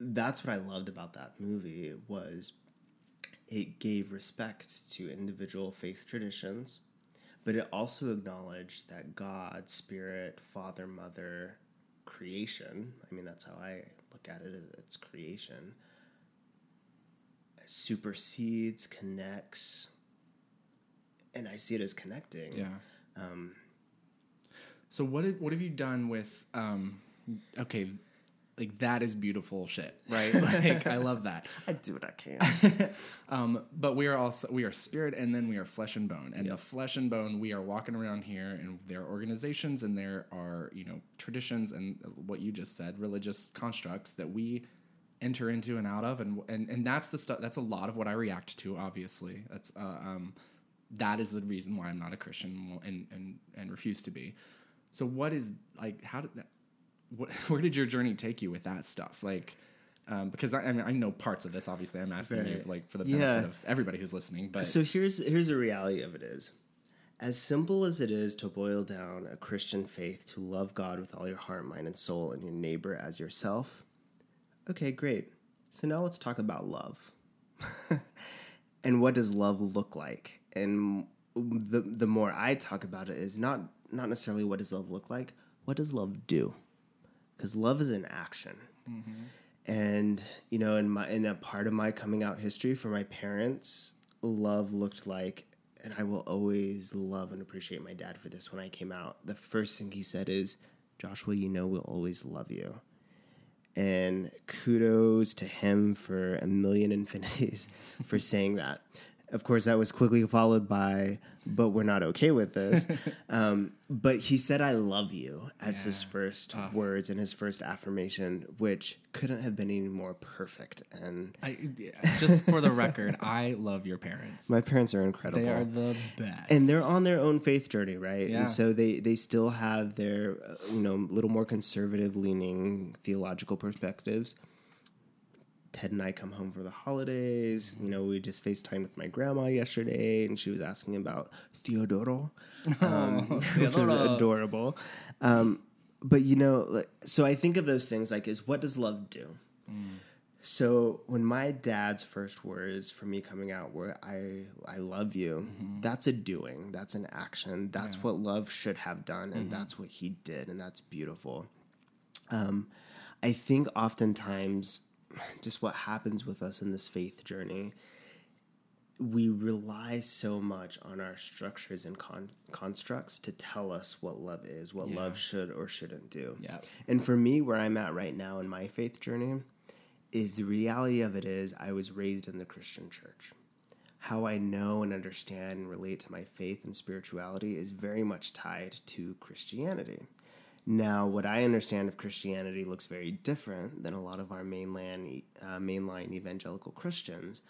that's what I loved about that movie was it gave respect to individual faith traditions, but it also acknowledged that God, Spirit, Father, Mother, creation. I mean, that's how I look at it. It's creation. Supersedes, connects, and I see it as connecting. Yeah. Um, so what did, what have you done with um okay like that is beautiful shit right? Like I love that. I do what I can. um but we are also we are spirit and then we are flesh and bone. And the flesh and bone we are walking around here and there are organizations and there are you know traditions and what you just said religious constructs that we enter into and out of. And and, and that's the stuff that's a lot of what I react to obviously. That's uh, um that is the reason why I'm not a Christian and and and refuse to be. So what is like how did that what where did your journey take you with that stuff? Like um, because I, I mean I know parts of this obviously I'm asking you like for the benefit Yeah. of everybody who's listening but So here's here's the reality of it is. As simple as it is to boil down a Christian faith to love God with all your heart, mind, and soul, and your neighbor as yourself. Okay, great. So now let's talk about love. and what does love look like? And the the more I talk about it is not not necessarily what does love look like, what does love do? Because love is an action. Mm-hmm. And you know, in my in a part of my coming out history for my parents, love looked like and I will always love and appreciate my dad for this when I came out. The first thing he said is, Joshua, you know we'll always love you. And kudos to him for a million infinities for saying that. Of course, that was quickly followed by, but we're not okay with this. um, but he said, I love you as his first words and his first affirmation, which couldn't have been any more perfect. And I, just for the record I love your parents my parents are incredible. they are the best and they're on their own faith journey, right? Yeah. And so they they still have their uh, you know little more conservative leaning theological perspectives. Ted and I come home for the holidays. You know, we just FaceTime with my grandma yesterday, and she was asking about Theodoro, um, which was adorable. Um, but you know, like, so I think of those things like, is what does love do? So when my dad's first words for me coming out were I I love you, that's a doing, that's an action. That's what love should have done and that's what he did and that's beautiful. Um I think oftentimes just what happens with us in this faith journey we rely so much on our structures and con- constructs to tell us what love is, what love should or shouldn't do. Yeah. And for me, where I'm at right now in my faith journey, is the reality of it is I was raised in the Christian church. How I know and understand and relate to my faith and spirituality is very much tied to Christianity. Now, what I understand of Christianity looks very different than a lot of our mainland, uh, mainline evangelical Christians,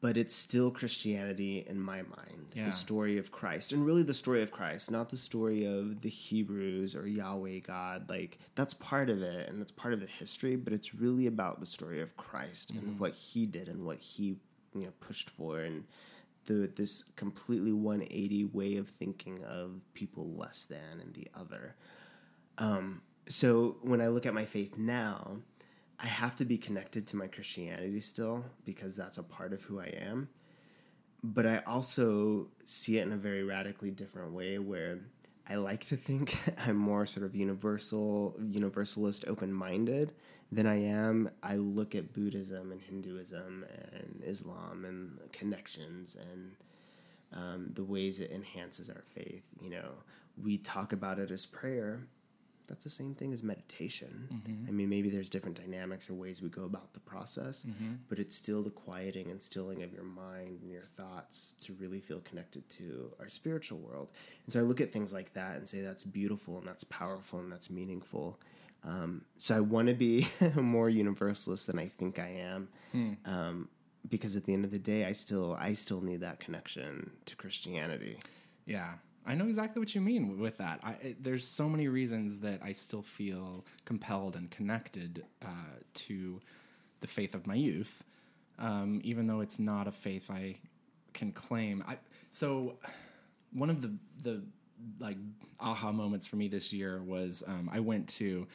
but it's still Christianity in my mind. Yeah. The story of Christ. And really the story of Christ, not the story of the Hebrews or Yahweh God. Like that's part of it and that's part of the history, but it's really about the story of Christ and what he did and what he you know pushed for and the this completely 180 way of thinking of people less than and the other. Um, so when I look at my faith now, I have to be connected to my Christianity still because that's a part of who I am. But I also see it in a very radically different way where I like to think I'm more sort of universal, universalist, open minded than I am. I look at Buddhism and Hinduism and Islam and connections and um, the ways it enhances our faith. You know, we talk about it as prayer, that's the same thing as meditation. I mean, maybe there's different dynamics or ways we go about the process, but it's still the quieting and stilling of your mind and your thoughts to really feel connected to our spiritual world. And so I look at things like that and say that's beautiful and that's powerful and that's meaningful. Um, so I want to be more universalist than I think I am, um, because at the end of the day, I still I still need that connection to Christianity. Yeah, I know exactly what you mean with that. I, it, there's so many reasons that I still feel compelled and connected uh, to the faith of my youth, um, even though it's not a faith I can claim. I so one of the the like aha moments for me this year was um, I went to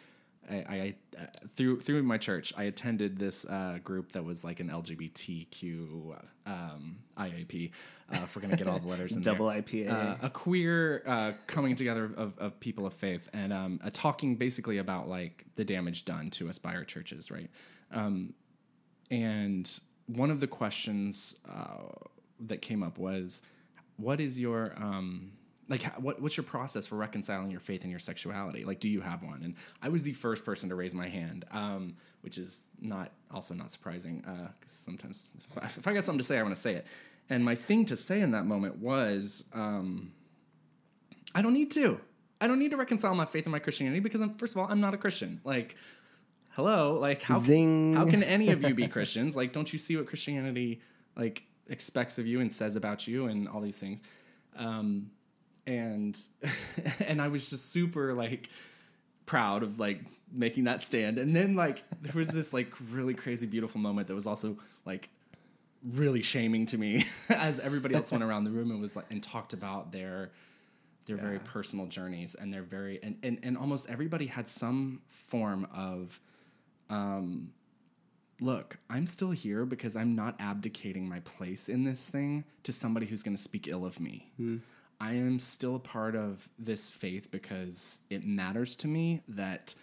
I, I uh, through through my church I attended this uh, group that was like an LGBTQ um, IAP. Uh, if we're gonna get all the letters in Double there. IPA. Uh, a queer uh, coming together of, of people of faith and um, uh, talking basically about like the damage done to us by our churches, right? Um, and one of the questions uh, that came up was, "What is your um, like? What what's your process for reconciling your faith and your sexuality? Like, do you have one?" And I was the first person to raise my hand, um, which is not also not surprising because sometimes if I, if I got something to say, I want to say it. And my thing to say in that moment was, um, I don't need to. I don't need to reconcile my faith and my Christianity because I'm first of all I'm not a Christian. Like, hello, like how Zing. how can any of you be Christians? Like, don't you see what Christianity like expects of you and says about you and all these things? Um, and and I was just super like proud of like making that stand. And then like there was this like really crazy beautiful moment that was also like really shaming to me as everybody else went around the room and was like and talked about their their very personal journeys and their very and, and and almost everybody had some form of um look i'm still here because i'm not abdicating my place in this thing to somebody who's going to speak ill of me i am still a part of this faith because it matters to me that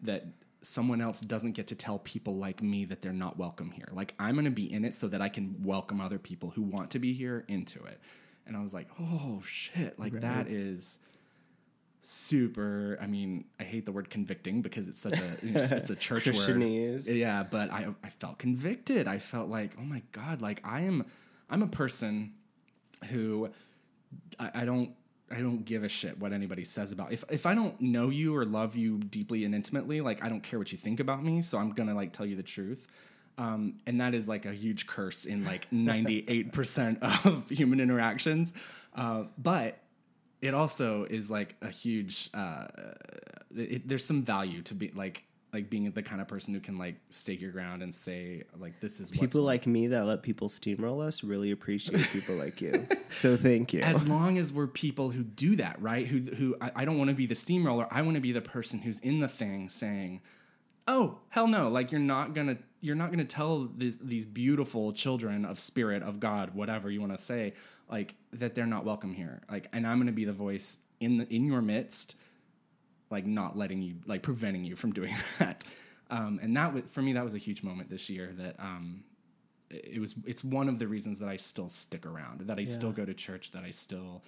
that someone else doesn't get to tell people like me that they're not welcome here. Like i'm going to be in it so that i can welcome other people who want to be here into it. And i was like oh shit. Like that is super i mean i hate the word convicting because it's such a it's a church word. Yeah but i i felt convicted. I felt like oh my god like i am i'm a person who i, I don't I don't give a shit what anybody says about if if I don't know you or love you deeply and intimately, like I don't care what you think about me, so I'm gonna like tell you the truth. Um, and that is like a huge curse in like 98% of human interactions. Uh, but it also is like a huge, uh, it, there's some value to be like, like being the kind of person who can like stake your ground and say like, this is People like me that let people steamroll us really appreciate people like you. So thank you. as long as we're people who do that, right? Who who I, I don't want to be the steamroller. I want to be the person who's in the thing saying, "Oh hell no!" Like you're not gonna you're not gonna tell these these beautiful children of spirit of God, whatever you want to say, like that they're not welcome here. Like, and I'm gonna be the voice in the in your midst, like not letting you like preventing you from doing that. Um, and that for me that was a huge moment this year that um, it was it's one of the reasons that I still stick around, that I still go to church, that I still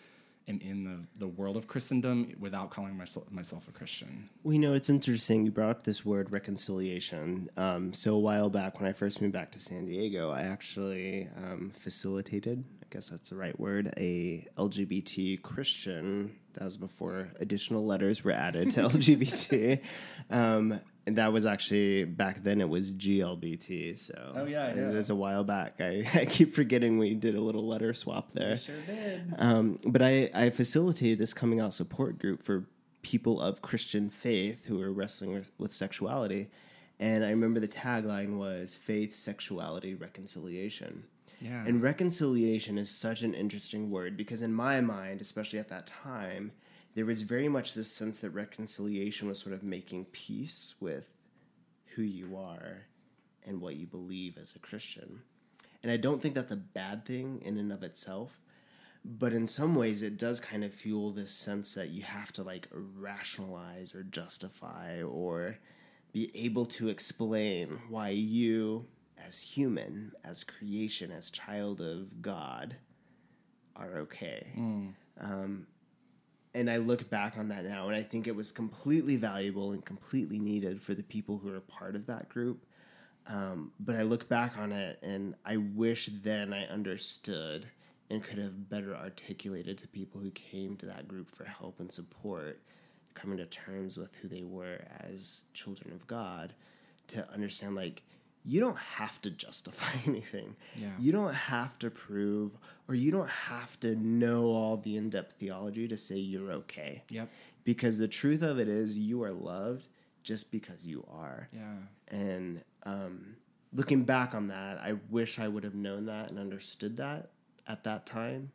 am in the, the world of Christendom without calling myself myself a Christian. We know it's interesting. You brought up this word reconciliation. Um, so a while back, when I first moved back to San Diego, I actually um, facilitated. I guess that's the right word. A LGBT Christian. That was before additional letters were added to LGBT. Um, and that was actually back then it was GLBT. So Oh, yeah, it, yeah. it was a while back. I, I keep forgetting we did a little letter swap there. Sure did. Um, but I, I facilitated this coming out support group for people of Christian faith who were wrestling with, with sexuality. And I remember the tagline was faith, sexuality, reconciliation. Yeah. And reconciliation is such an interesting word because, in my mind, especially at that time, there was very much this sense that reconciliation was sort of making peace with who you are and what you believe as a Christian. And I don't think that's a bad thing in and of itself. But in some ways, it does kind of fuel this sense that you have to like rationalize or justify or be able to explain why you, as human, as creation, as child of God, are okay. Um, and I look back on that now, and I think it was completely valuable and completely needed for the people who are part of that group. Um, but I look back on it, and I wish then I understood and could have better articulated to people who came to that group for help and support, coming to terms with who they were as children of God, to understand like you don't have to justify anything. Yeah. You don't have to prove or you don't have to know all the in-depth theology to say you're okay. Yep. Because the truth of it is you are loved just because you are. Yeah. And um, looking back on that, I wish I would have known that and understood that at that time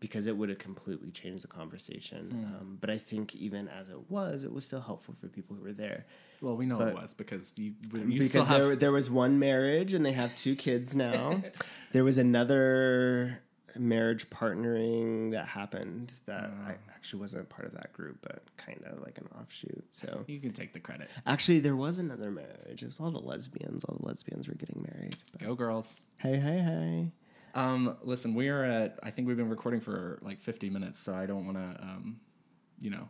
because it would have completely changed the conversation. Hmm. Um, but I think even as it was, it was still helpful for people who were there. Well, we know But- it was because you, you still because have. there, there was one marriage and they have two kids now. there was another marriage partnering that happened that I actually wasn't part of that group, but kind of like an offshoot. So you can take the credit. actually, there was another marriage. It was all the lesbians. All the lesbians were getting married. But Go girls. hey, hey, hey. Um, listen, we are at. I think we've been recording for like 50 minutes, so I don't want to. Um, you know, uh,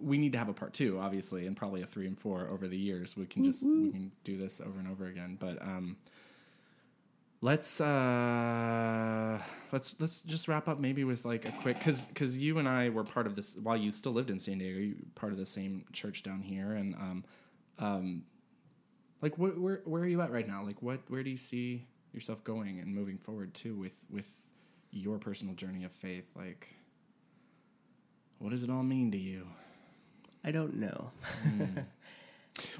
we need to have a part two, obviously, and probably a three and four over the years. We can just we can do this over and over again. But um, let's uh, let's let's just wrap up maybe with like a quick because because you and I were part of this while you still lived in San Diego. You were part of the same church down here, and um, um, like where, where where are you at right now? Like what where do you see yourself going and moving forward too with with your personal journey of faith? Like what does it all mean to you? I don't know.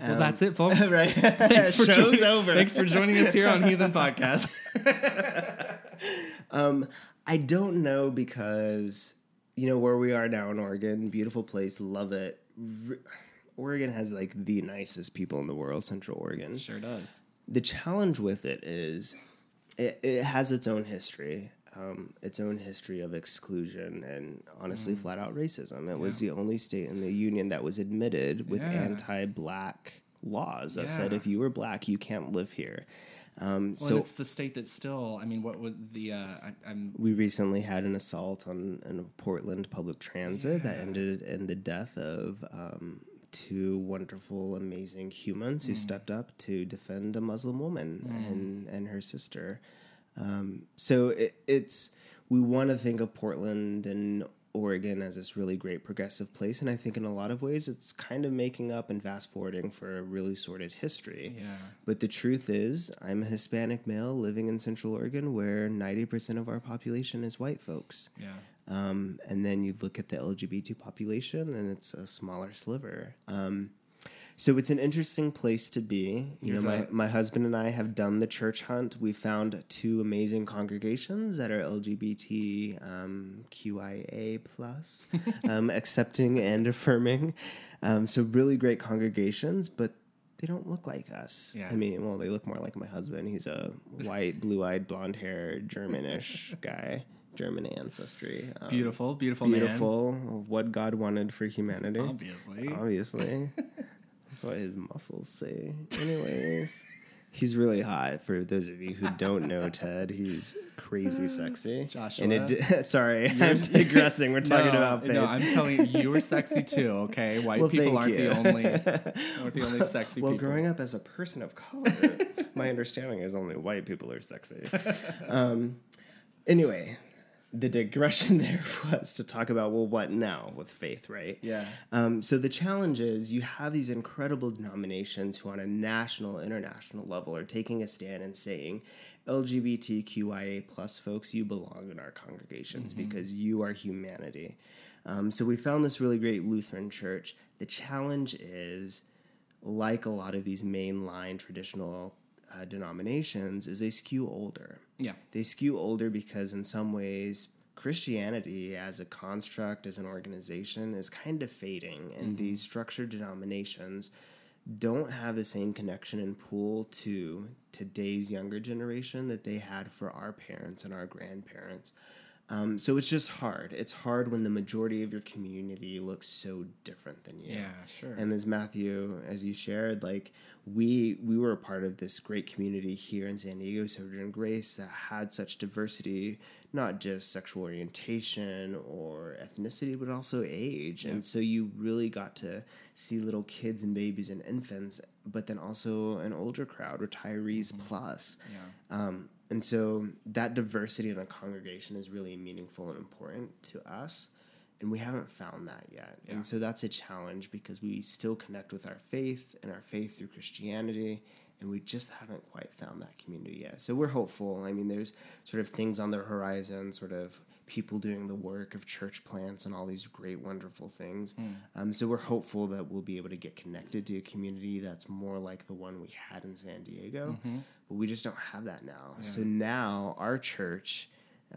Well, that's it, folks. right. Thanks for Show's joining, over. Thanks for joining us here on Heathen Podcast. Um, I don't know because you know where we are now in Oregon, beautiful place, love it. R- Oregon has like the nicest people in the world, Central Oregon. sure does. The challenge with it is it, it has its own history, um, its own history of exclusion and honestly, flat out racism. It was the only state in the union that was admitted with Yeah. anti-black laws that said if you were black, you can't live here. Um, Well, so and it's the state that still. I mean, what would the? Uh, I, I'm we recently had an assault on, on Portland public transit that ended in the death of um, two wonderful, amazing humans who stepped up to defend a Muslim woman and and her sister. Um, so it, it's we want to think of Portland and Oregon as this really great progressive place, and I think in a lot of ways it's kind of making up and fast forwarding for a really sordid history. yeah. But the truth is, I'm a Hispanic male living in Central Oregon where 90% of our population is white folks. Yeah. Um, and then you look at the LGBT population and it's a smaller sliver. Um, so it's an interesting place to be. You know, my, my husband and I have done the church hunt. We found two amazing congregations that are LGBT um, QIA plus, um, accepting and affirming. Um, so really great congregations, but they don't look like us. Yeah. I mean, well, they look more like my husband. He's a white, blue-eyed, blonde-haired, Germanish guy, German ancestry. Um, Beautiful, beautiful, man. beautiful. What God wanted for humanity. Obviously. Obviously. That's what his muscles say. Anyways, he's really hot. For those of you who don't know Ted, he's crazy sexy. Joshua. And it, sorry, I'm digressing. We're talking no, about faith. No, I'm telling you, you were sexy too. Okay, white Well, people thank aren't you. the only aren't the only sexy well, people. growing up as a person of color, my understanding is only white people are sexy. um, anyway, the digression there was to talk about well, what now with faith, right? Yeah. Um, so the challenge is you have these incredible denominations who, on a national, international level, are taking a stand and saying, LGBTQIA plus folks, you belong in our congregations because you are humanity. Um, so we found this really great Lutheran church. The challenge is, like a lot of these mainline traditional uh, denominations, is they skew older. Yeah. They skew older because, in some ways, Christianity as a construct, as an organization, is kind of fading, and these structured denominations don't have the same connection and pull to today's younger generation that they had for our parents and our grandparents. Um, so it's just hard. It's hard when the majority of your community looks so different than you. Yeah, sure. And as Matthew, as you shared, like we we were a part of this great community here in San Diego, Sojourn Grace, that had such diversity, not just sexual orientation or ethnicity, but also age. And so you really got to see little kids and babies and infants, but then also an older crowd, retirees plus. Yeah. Um, and so that diversity in a congregation is really meaningful and important to us. And we haven't found that yet. Yeah. And so that's a challenge because we still connect with our faith and our faith through Christianity. And we just haven't quite found that community yet. So we're hopeful. I mean, there's sort of things on the horizon, sort of people doing the work of church plants and all these great, wonderful things. Hmm. Um, so we're hopeful that we'll be able to get connected to a community that's more like the one we had in San Diego. Mm-hmm. But we just don't have that now. So now our church,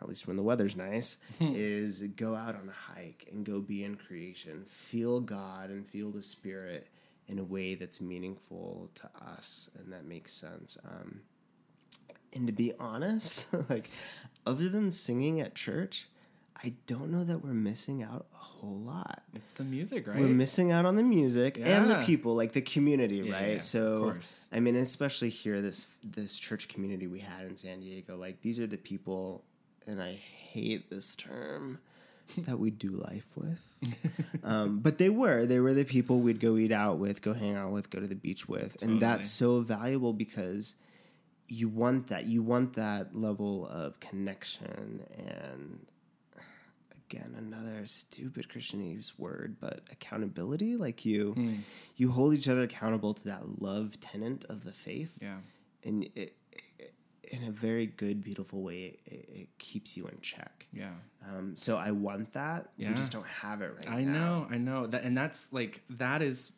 at least when the weather's nice, is go out on a hike and go be in creation, feel God and feel the Spirit in a way that's meaningful to us and that makes sense. Um, and to be honest, like other than singing at church, I don't know that we're missing out a whole lot. It's the music, right? We're missing out on the music and the people, like the community, Yeah, right? yeah, so. I mean, especially here, this this church community we had in San Diego, like these are the people, and I hate this term that we do life with. um, but they were, they were the people we'd go eat out with, go hang out with, go to the beach with, and that's so valuable because you want that, you want that level of connection. And again another stupid christianese word but accountability. Like you you hold each other accountable to that love tenant of the faith. Yeah. and it in a very good beautiful way it, it keeps you in check Yeah. um, so i want that Yeah. we just don't have it right I now know, I know that, and that's like that is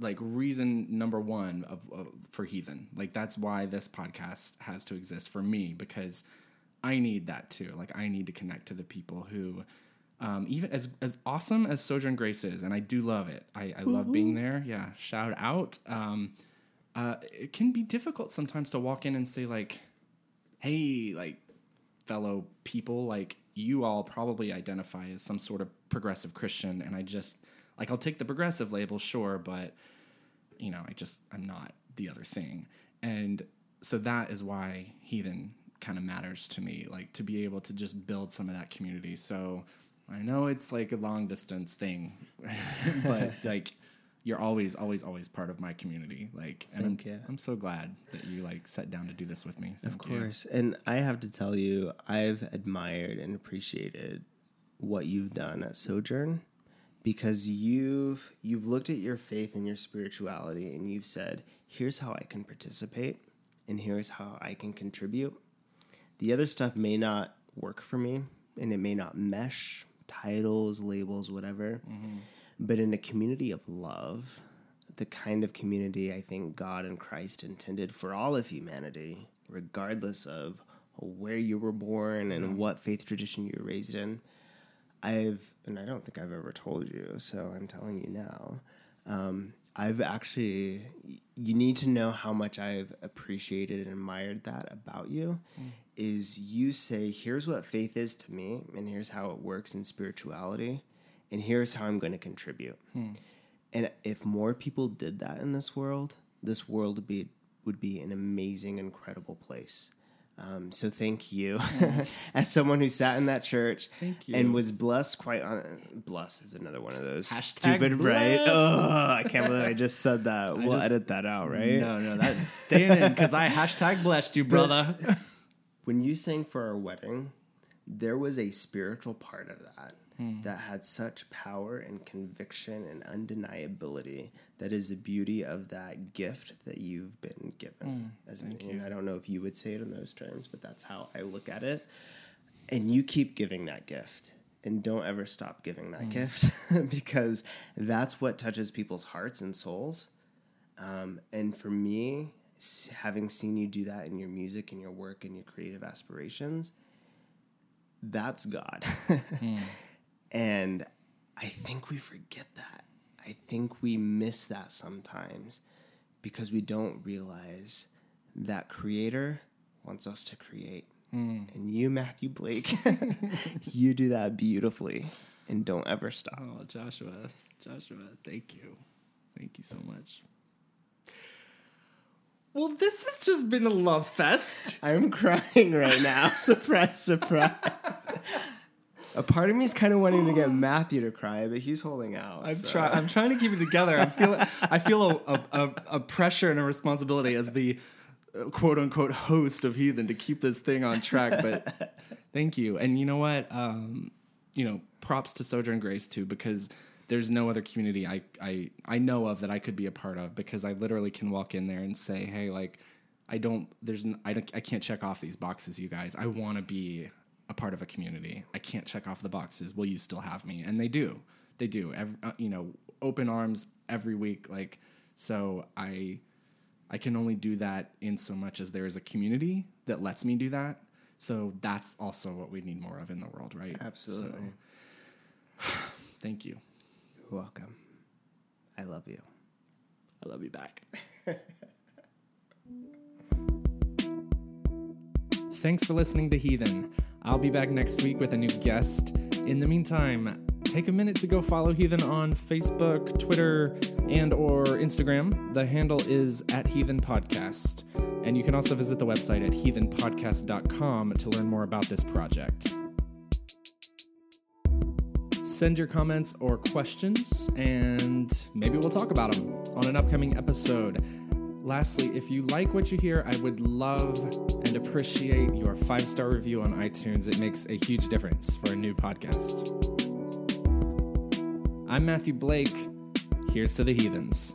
like reason number one of, of for heathen. Like that's why this podcast has to exist for me because I need that too. Like I need to connect to the people who, um, even as as awesome as Sojourn Grace is, and I do love it. I, I love being there. Yeah, shout out. Um, uh, it can be difficult sometimes to walk in and say like, "Hey, like fellow people, like you all probably identify as some sort of progressive Christian, and I just like I'll take the progressive label, sure, but you know, I just I'm not the other thing, and so that is why heathen kind of matters to me, like to be able to just build some of that community. So I know it's like a long distance thing, but like you're always, always, always part of my community. Like, and I'm, you. I'm so glad that you like sat down to do this with me. Thank Of course. And I have to tell you, I've admired and appreciated what you've done at Sojourn because you've you've looked at your faith and your spirituality and you've said, here's how I can participate and here's how I can contribute. The other stuff may not work for me and it may not mesh, titles, labels, whatever. Mm-hmm. But in a community of love, the kind of community I think God and Christ intended for all of humanity, regardless of where you were born and what faith tradition you were raised in. I've, and I don't think I've ever told you, so I'm telling you now. Um, I've actually, you need to know how much I've appreciated and admired that about you. Is you say, here's what faith is to me, and here's how it works in spirituality, and here's how I'm going to contribute. And if more people did that in this world, this world would be would be an amazing, incredible place. Um, so thank you, as someone who sat in that church Thank you. and was blessed. Quite on blessed is another one of those Hashtag stupid, right? blessed. Oh, I can't believe I just said that. We'll just- edit that out, right? No, no, that's staying in because I hashtag blessed you, brother. When you sang for our wedding, there was a spiritual part of that Hmm. that had such power and conviction and undeniability that is the beauty of that gift that you've been given. Hmm. As an, and i don't know if you would say it in those terms but that's how i look at it. And you keep giving that gift. And don't ever stop giving that hmm. gift because that's what touches people's hearts and souls. Um, and for me having seen you do that in your music and your work and your creative aspirations that's god and i think we forget that i think we miss that sometimes because we don't realize that creator wants us to create hmm. and you matthew blake you do that beautifully and don't ever stop Oh, Joshua, Joshua, thank you. Thank you so much. Well, this has just been a love fest. I'm crying right now. surprise, surprise. A part of me is kind of wanting to get Matthew to cry, but he's holding out. I'm so- trying. I'm trying to keep it together. I feel. I feel a, a, a, pressure and a responsibility as the uh, quote unquote host of Heathen to keep this thing on track. But thank you. And you know what? Um, you know, props to Sojourn Grace too, because there's no other community I, I I know of that I could be a part of because I literally can walk in there and say, hey, like, I don't. There's. I don't. I can't check off these boxes, you guys. I want to be a part of a community. I can't check off the boxes. Will you still have me? And they do. They do. Every, uh, you know, open arms every week. Like, so I, I can only do that in so much as there is a community that lets me do that. So that's also what we need more of in the world, right? Absolutely. So, thank you. You're welcome. I love you. I love you back. Thanks for listening to Heathen. I'll be back next week with a new guest. In the meantime, take a minute to go follow Heathen on Facebook, Twitter, and or Instagram. The handle is at Heathen Podcast. And you can also visit the website at heathenpodcast.com to learn more about this project. Send your comments or questions, and maybe we'll talk about them on an upcoming episode. Lastly, if you like what you hear, I would love and appreciate your five star review on iTunes. It makes a huge difference for a new podcast. I'm Matthew Blake. Here's to the heathens.